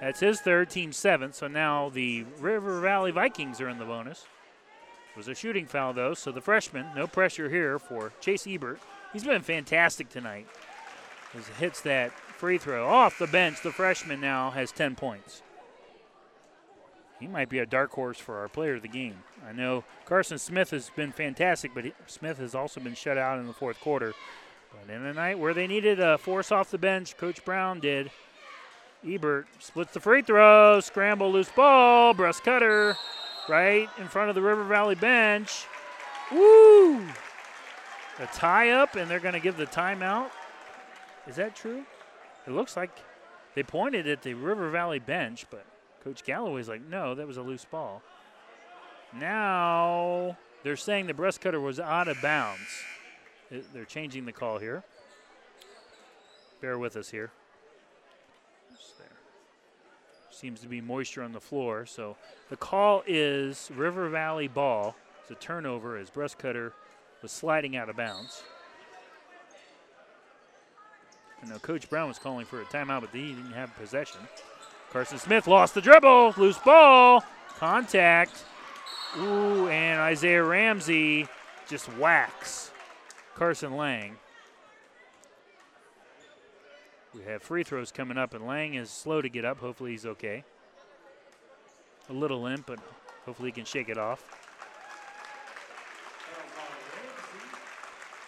That's his third, team seventh. So now the River Valley Vikings are in the bonus. It was a shooting foul, though, so the freshman, no pressure here for Chase Ebert. He's been fantastic tonight. As hits that free throw off the bench, the freshman now has 10 points. He might be a dark horse for our player of the game. I know Carson Smith has been fantastic, but he, Smith has also been shut out in the fourth quarter. But in a night where they needed a force off the bench, Coach Brown did. Ebert splits the free throw, scramble, loose ball, Bruscotter, right in front of the River Valley bench. Woo! A tie up, and they're going to give the timeout. Is that true? It looks like they pointed at the River Valley bench, but Coach Galloway's like, no, that was a loose ball. Now they're saying the Bruscotter was out of bounds. Uh, they're changing the call here. Bear with us here. Seems to be moisture on the floor. So the call is River Valley ball. It's a turnover as Bruscotter was sliding out of bounds. I know Coach Brown was calling for a timeout, but he didn't have possession. Carson Smith lost the dribble. Loose ball. Contact. Ooh, and Isaiah Ramsey just whacks Carson Lang. We have free throws coming up, and Lang is slow to get up. Hopefully, he's okay. A little limp, but hopefully, he can shake it off.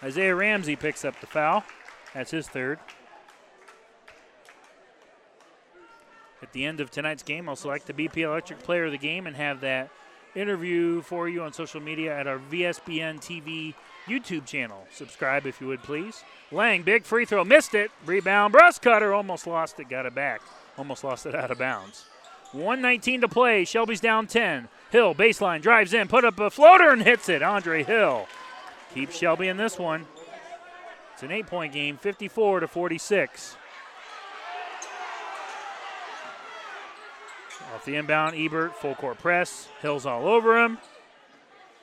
Isaiah Ramsey picks up the foul. That's his third. At the end of tonight's game, I'll select the BP Electric Player of the Game and have that interview for you on social media at our VSBN TV YouTube channel. Subscribe if you would, please. Lang, big free throw, missed it. Rebound, Bruscotter, almost lost it, got it back. Almost lost it out of bounds. 119 to play. Shelby's down 10. Hill, baseline, drives in, put up a floater and hits it. Andre Hill keeps Shelby in this one. It's an eight point game, 54 to 46. The inbound, Ebert, full court press. Hill's all over him.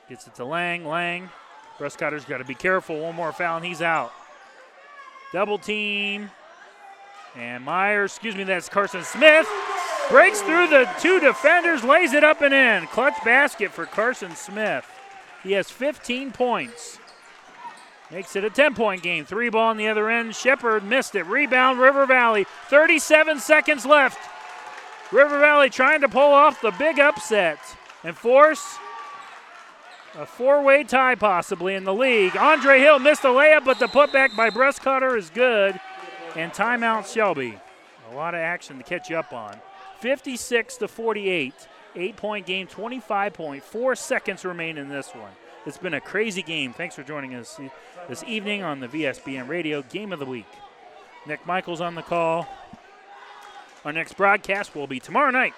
Gets it to Lang. Lang. Bruscotter's got to be careful. One more foul, and he's out. Double team. And Myers, excuse me, that's Carson Smith. Breaks through the two defenders, lays it up and in. Clutch basket for Carson Smith. He has 15 points. Makes it a 10 point game. Three ball on the other end. Shepard missed it. Rebound, River Valley. 37 seconds left. River Valley trying to pull off the big upset and force a four way tie possibly in the league. Andre Hill missed the layup, but the putback by Bruscotter is good. And timeout Shelby. A lot of action to catch you up on. 56 to 48. Eight point game, 25.4 seconds remain in this one. It's been a crazy game. Thanks for joining us this evening on the VSBN Radio Game of the Week. Nick Michaels on the call. Our next broadcast will be tomorrow night.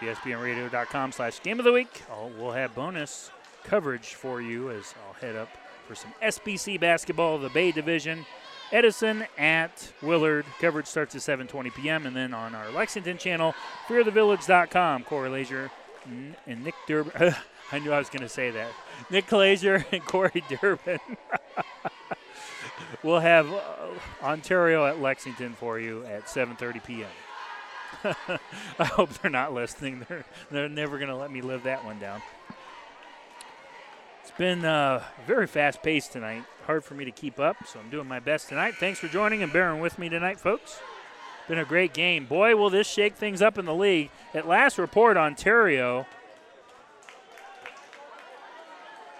VSBNradio.com slash game of the week. Oh, we'll have bonus coverage for you as I'll head up for some SBC basketball, the Bay Division. Edison at Willard. Coverage starts at 7:20 p.m. and then on our Lexington channel, fearthevillage.com. Corey Lazier and Nick Durbin. I knew I was going to say that. Nick Lazier and Corey Durbin. we'll have uh, Ontario at Lexington for you at 7:30 p.m. I hope they're not listening. They're they're never going to let me live that one down. It's been uh, very fast paced tonight. Hard for me to keep up, so I'm doing my best tonight. Thanks for joining and bearing with me tonight, folks. Been a great game. Boy, will this shake things up in the league. At last report, Ontario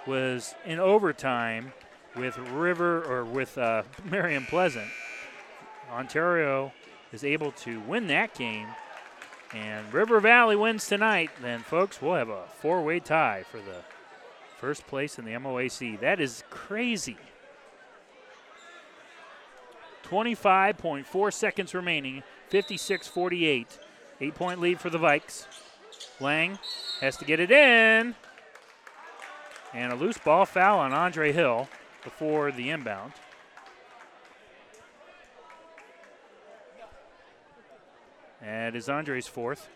was in overtime with River or with uh, Marion Pleasant. Ontario is able to win that game, and River Valley wins tonight. Then, folks, we'll have a four-way tie for the First place in the MOAC. That is crazy. 25.4 seconds remaining, 56 48. Eight point lead for the Vikes. Lang has to get it in. And a loose ball foul on Andre Hill before the inbound. And is Andre's fourth.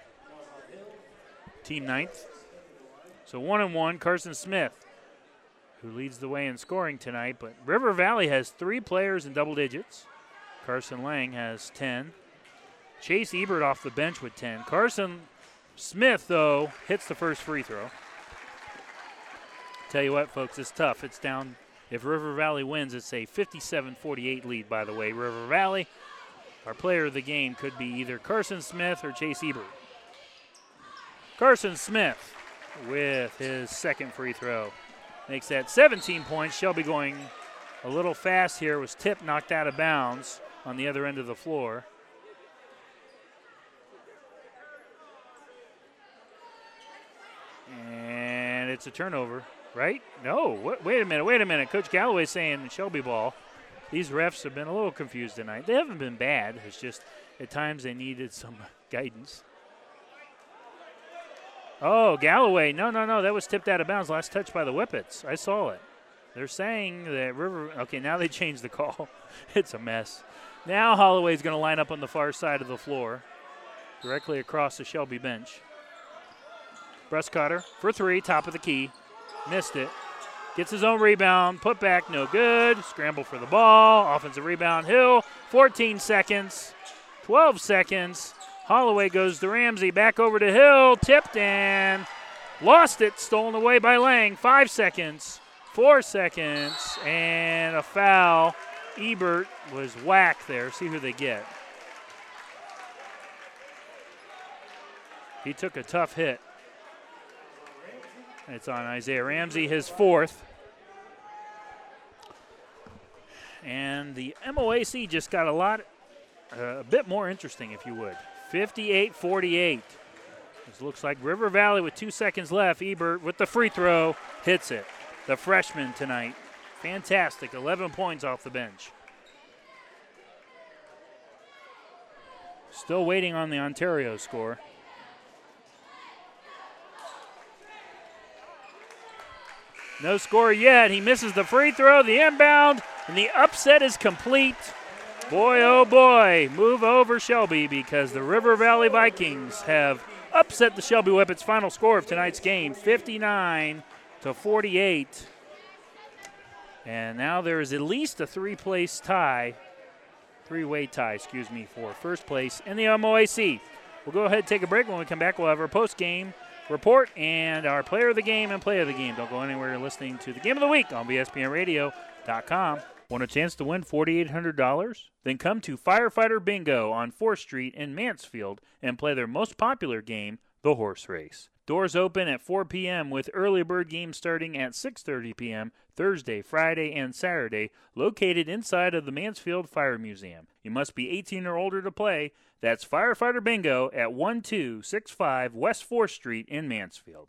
Team ninth. So one and one, Carson Smith, who leads the way in scoring tonight. But River Valley has three players in double digits. Carson Lang has 10. Chase Ebert off the bench with 10. Carson Smith, though, hits the first free throw. Tell you what, folks, it's tough. It's down. If River Valley wins, it's a 57 48 lead, by the way. River Valley, our player of the game could be either Carson Smith or Chase Ebert. Carson Smith with his second free throw. Makes that 17 points. Shelby going a little fast here. Was tip knocked out of bounds on the other end of the floor. And it's a turnover, right? No. Wait a minute. Wait a minute. Coach Galloway saying Shelby ball. These refs have been a little confused tonight. They haven't been bad. It's just at times they needed some guidance. Oh, Galloway. No, no, no. That was tipped out of bounds. Last touch by the Whippets. I saw it. They're saying that River. Okay, now they changed the call. it's a mess. Now Holloway's going to line up on the far side of the floor, directly across the Shelby bench. Bruscotter for three, top of the key. Missed it. Gets his own rebound. Put back, no good. Scramble for the ball. Offensive rebound. Hill, 14 seconds. 12 seconds. Holloway goes to Ramsey, back over to Hill, tipped and lost it, stolen away by Lang. Five seconds, four seconds, and a foul. Ebert was whacked there. See who they get. He took a tough hit. It's on Isaiah Ramsey, his fourth. And the MOAC just got a lot, uh, a bit more interesting, if you would. 58 48. This looks like River Valley with two seconds left. Ebert with the free throw hits it. The freshman tonight. Fantastic. 11 points off the bench. Still waiting on the Ontario score. No score yet. He misses the free throw, the inbound, and the upset is complete. Boy, oh boy, move over Shelby because the River Valley Vikings have upset the Shelby Whippets. Final score of tonight's game 59 to 48. And now there is at least a three place tie, three way tie, excuse me, for first place in the MOAC. We'll go ahead and take a break. When we come back, we'll have our post game report and our player of the game and play of the game. Don't go anywhere. You're listening to the game of the week on VSBNradio.com. Want a chance to win $4,800? Then come to Firefighter Bingo on 4th Street in Mansfield and play their most popular game, the horse race. Doors open at 4 p.m. with early bird games starting at 6:30 p.m. Thursday, Friday, and Saturday, located inside of the Mansfield Fire Museum. You must be 18 or older to play. That's Firefighter Bingo at 1265 West 4th Street in Mansfield.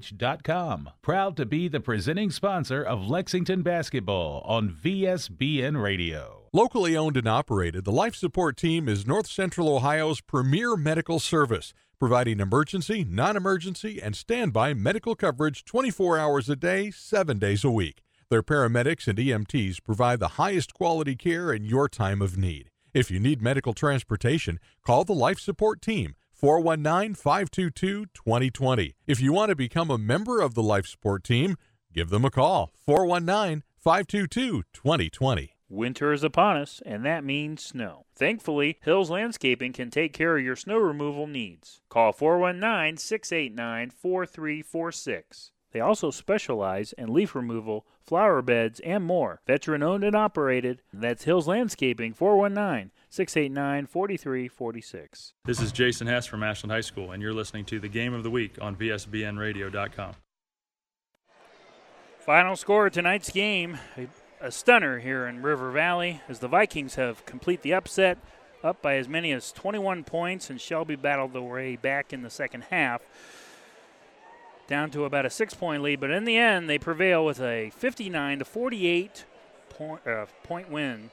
Proud to be the presenting sponsor of Lexington basketball on VSBN Radio. Locally owned and operated, the Life Support Team is North Central Ohio's premier medical service, providing emergency, non emergency, and standby medical coverage 24 hours a day, 7 days a week. Their paramedics and EMTs provide the highest quality care in your time of need. If you need medical transportation, call the Life Support Team 419 522 2020. If you want to become a member of the Life Support Team, give them a call 419 522 2020. Winter is upon us, and that means snow. Thankfully, Hills Landscaping can take care of your snow removal needs. Call 419 689 4346. They also specialize in leaf removal, flower beds, and more. Veteran owned and operated. That's Hills Landscaping 419 689 4346. This is Jason Hess from Ashland High School, and you're listening to the Game of the Week on VSBNradio.com. Final score of tonight's game a, a stunner here in River Valley as the Vikings have complete the upset up by as many as 21 points, and Shelby battled their way back in the second half down to about a six point lead. But in the end, they prevail with a 59 to 48 point, uh, point win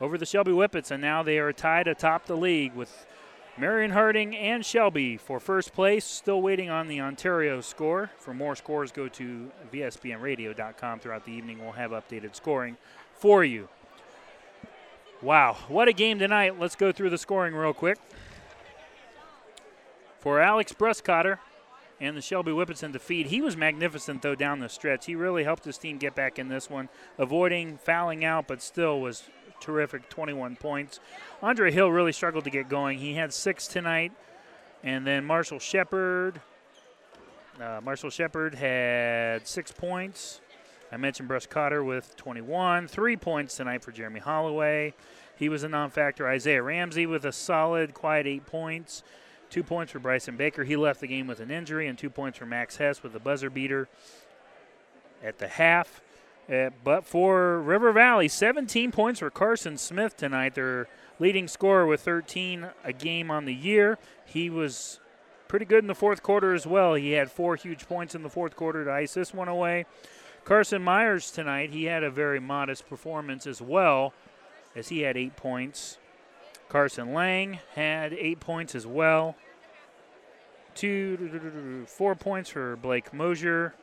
over the Shelby Whippets, and now they are tied atop the league with Marion Harding and Shelby for first place. Still waiting on the Ontario score. For more scores, go to VSBNradio.com. Throughout the evening, we'll have updated scoring for you. Wow, what a game tonight. Let's go through the scoring real quick. For Alex Bruscotter, and the Shelby Whippets in defeat. He was magnificent, though, down the stretch. He really helped his team get back in this one, avoiding fouling out, but still was terrific 21 points. Andre Hill really struggled to get going. He had six tonight. And then Marshall Shepard. Uh, Marshall Shepard had six points. I mentioned Bruscotter with 21. Three points tonight for Jeremy Holloway. He was a non factor. Isaiah Ramsey with a solid, quiet eight points. Two points for Bryson Baker. He left the game with an injury, and two points for Max Hess with a buzzer beater at the half. Uh, but for River Valley, 17 points for Carson Smith tonight. Their leading scorer with 13 a game on the year. He was pretty good in the fourth quarter as well. He had four huge points in the fourth quarter to ice this one away. Carson Myers tonight, he had a very modest performance as well, as he had eight points. Carson Lang had eight points as well. Two, four points for Blake Mosier.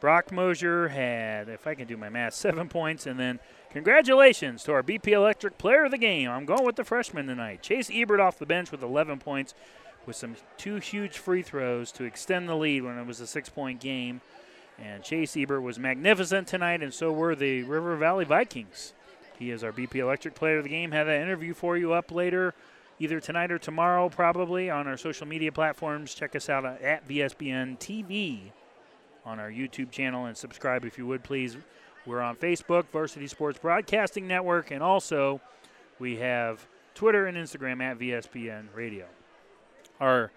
Brock Mosier had, if I can do my math, seven points. And then congratulations to our BP Electric player of the game. I'm going with the freshman tonight. Chase Ebert off the bench with 11 points with some two huge free throws to extend the lead when it was a six point game. And Chase Ebert was magnificent tonight, and so were the River Valley Vikings. He is our BP Electric player of the game. Have that interview for you up later, either tonight or tomorrow, probably on our social media platforms. Check us out at VSBN TV on our YouTube channel and subscribe if you would please. We're on Facebook, Varsity Sports Broadcasting Network, and also we have Twitter and Instagram at VSBN Radio. Our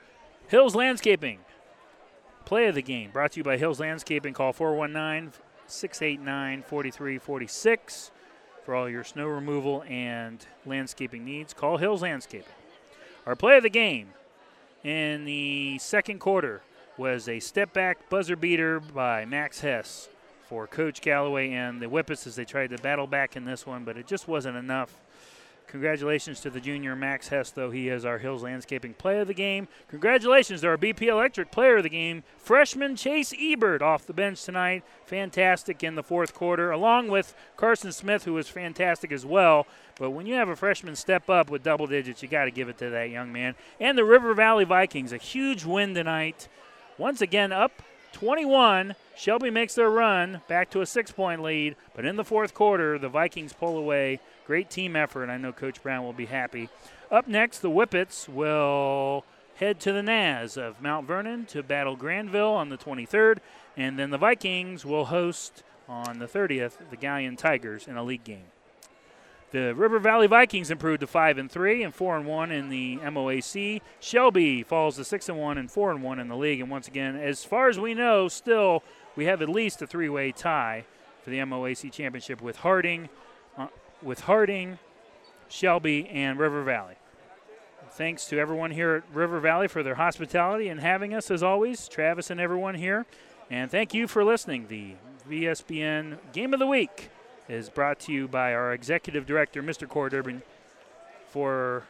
Hills Landscaping play of the game brought to you by Hills Landscaping. Call 419 689 4346 for all your snow removal and landscaping needs. Call Hills Landscaping. Our play of the game in the second quarter was a step back buzzer beater by Max Hess for Coach Galloway and the Whippets as they tried to battle back in this one, but it just wasn't enough. Congratulations to the junior Max Hess, though he is our Hills Landscaping Player of the Game. Congratulations to our BP Electric Player of the Game, freshman Chase Ebert off the bench tonight. Fantastic in the fourth quarter, along with Carson Smith, who was fantastic as well. But when you have a freshman step up with double digits, you got to give it to that young man. And the River Valley Vikings, a huge win tonight. Once again, up 21. Shelby makes their run back to a six point lead, but in the fourth quarter, the Vikings pull away. Great team effort, I know Coach Brown will be happy. Up next, the Whippets will head to the Naz of Mount Vernon to battle Granville on the 23rd, and then the Vikings will host on the 30th the Galion Tigers in a league game. The River Valley Vikings improved to five and three and four and one in the MOAC. Shelby falls to six and one and four and one in the league. And once again, as far as we know, still we have at least a three-way tie for the MOAC championship with Harding, uh, with Harding, Shelby, and River Valley. Thanks to everyone here at River Valley for their hospitality and having us as always, Travis and everyone here. And thank you for listening. The VSBN Game of the Week is brought to you by our executive director, Mr. Cord Urban. For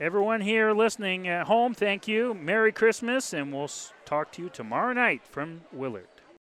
everyone here listening at home, thank you. Merry Christmas, and we'll talk to you tomorrow night from Willard.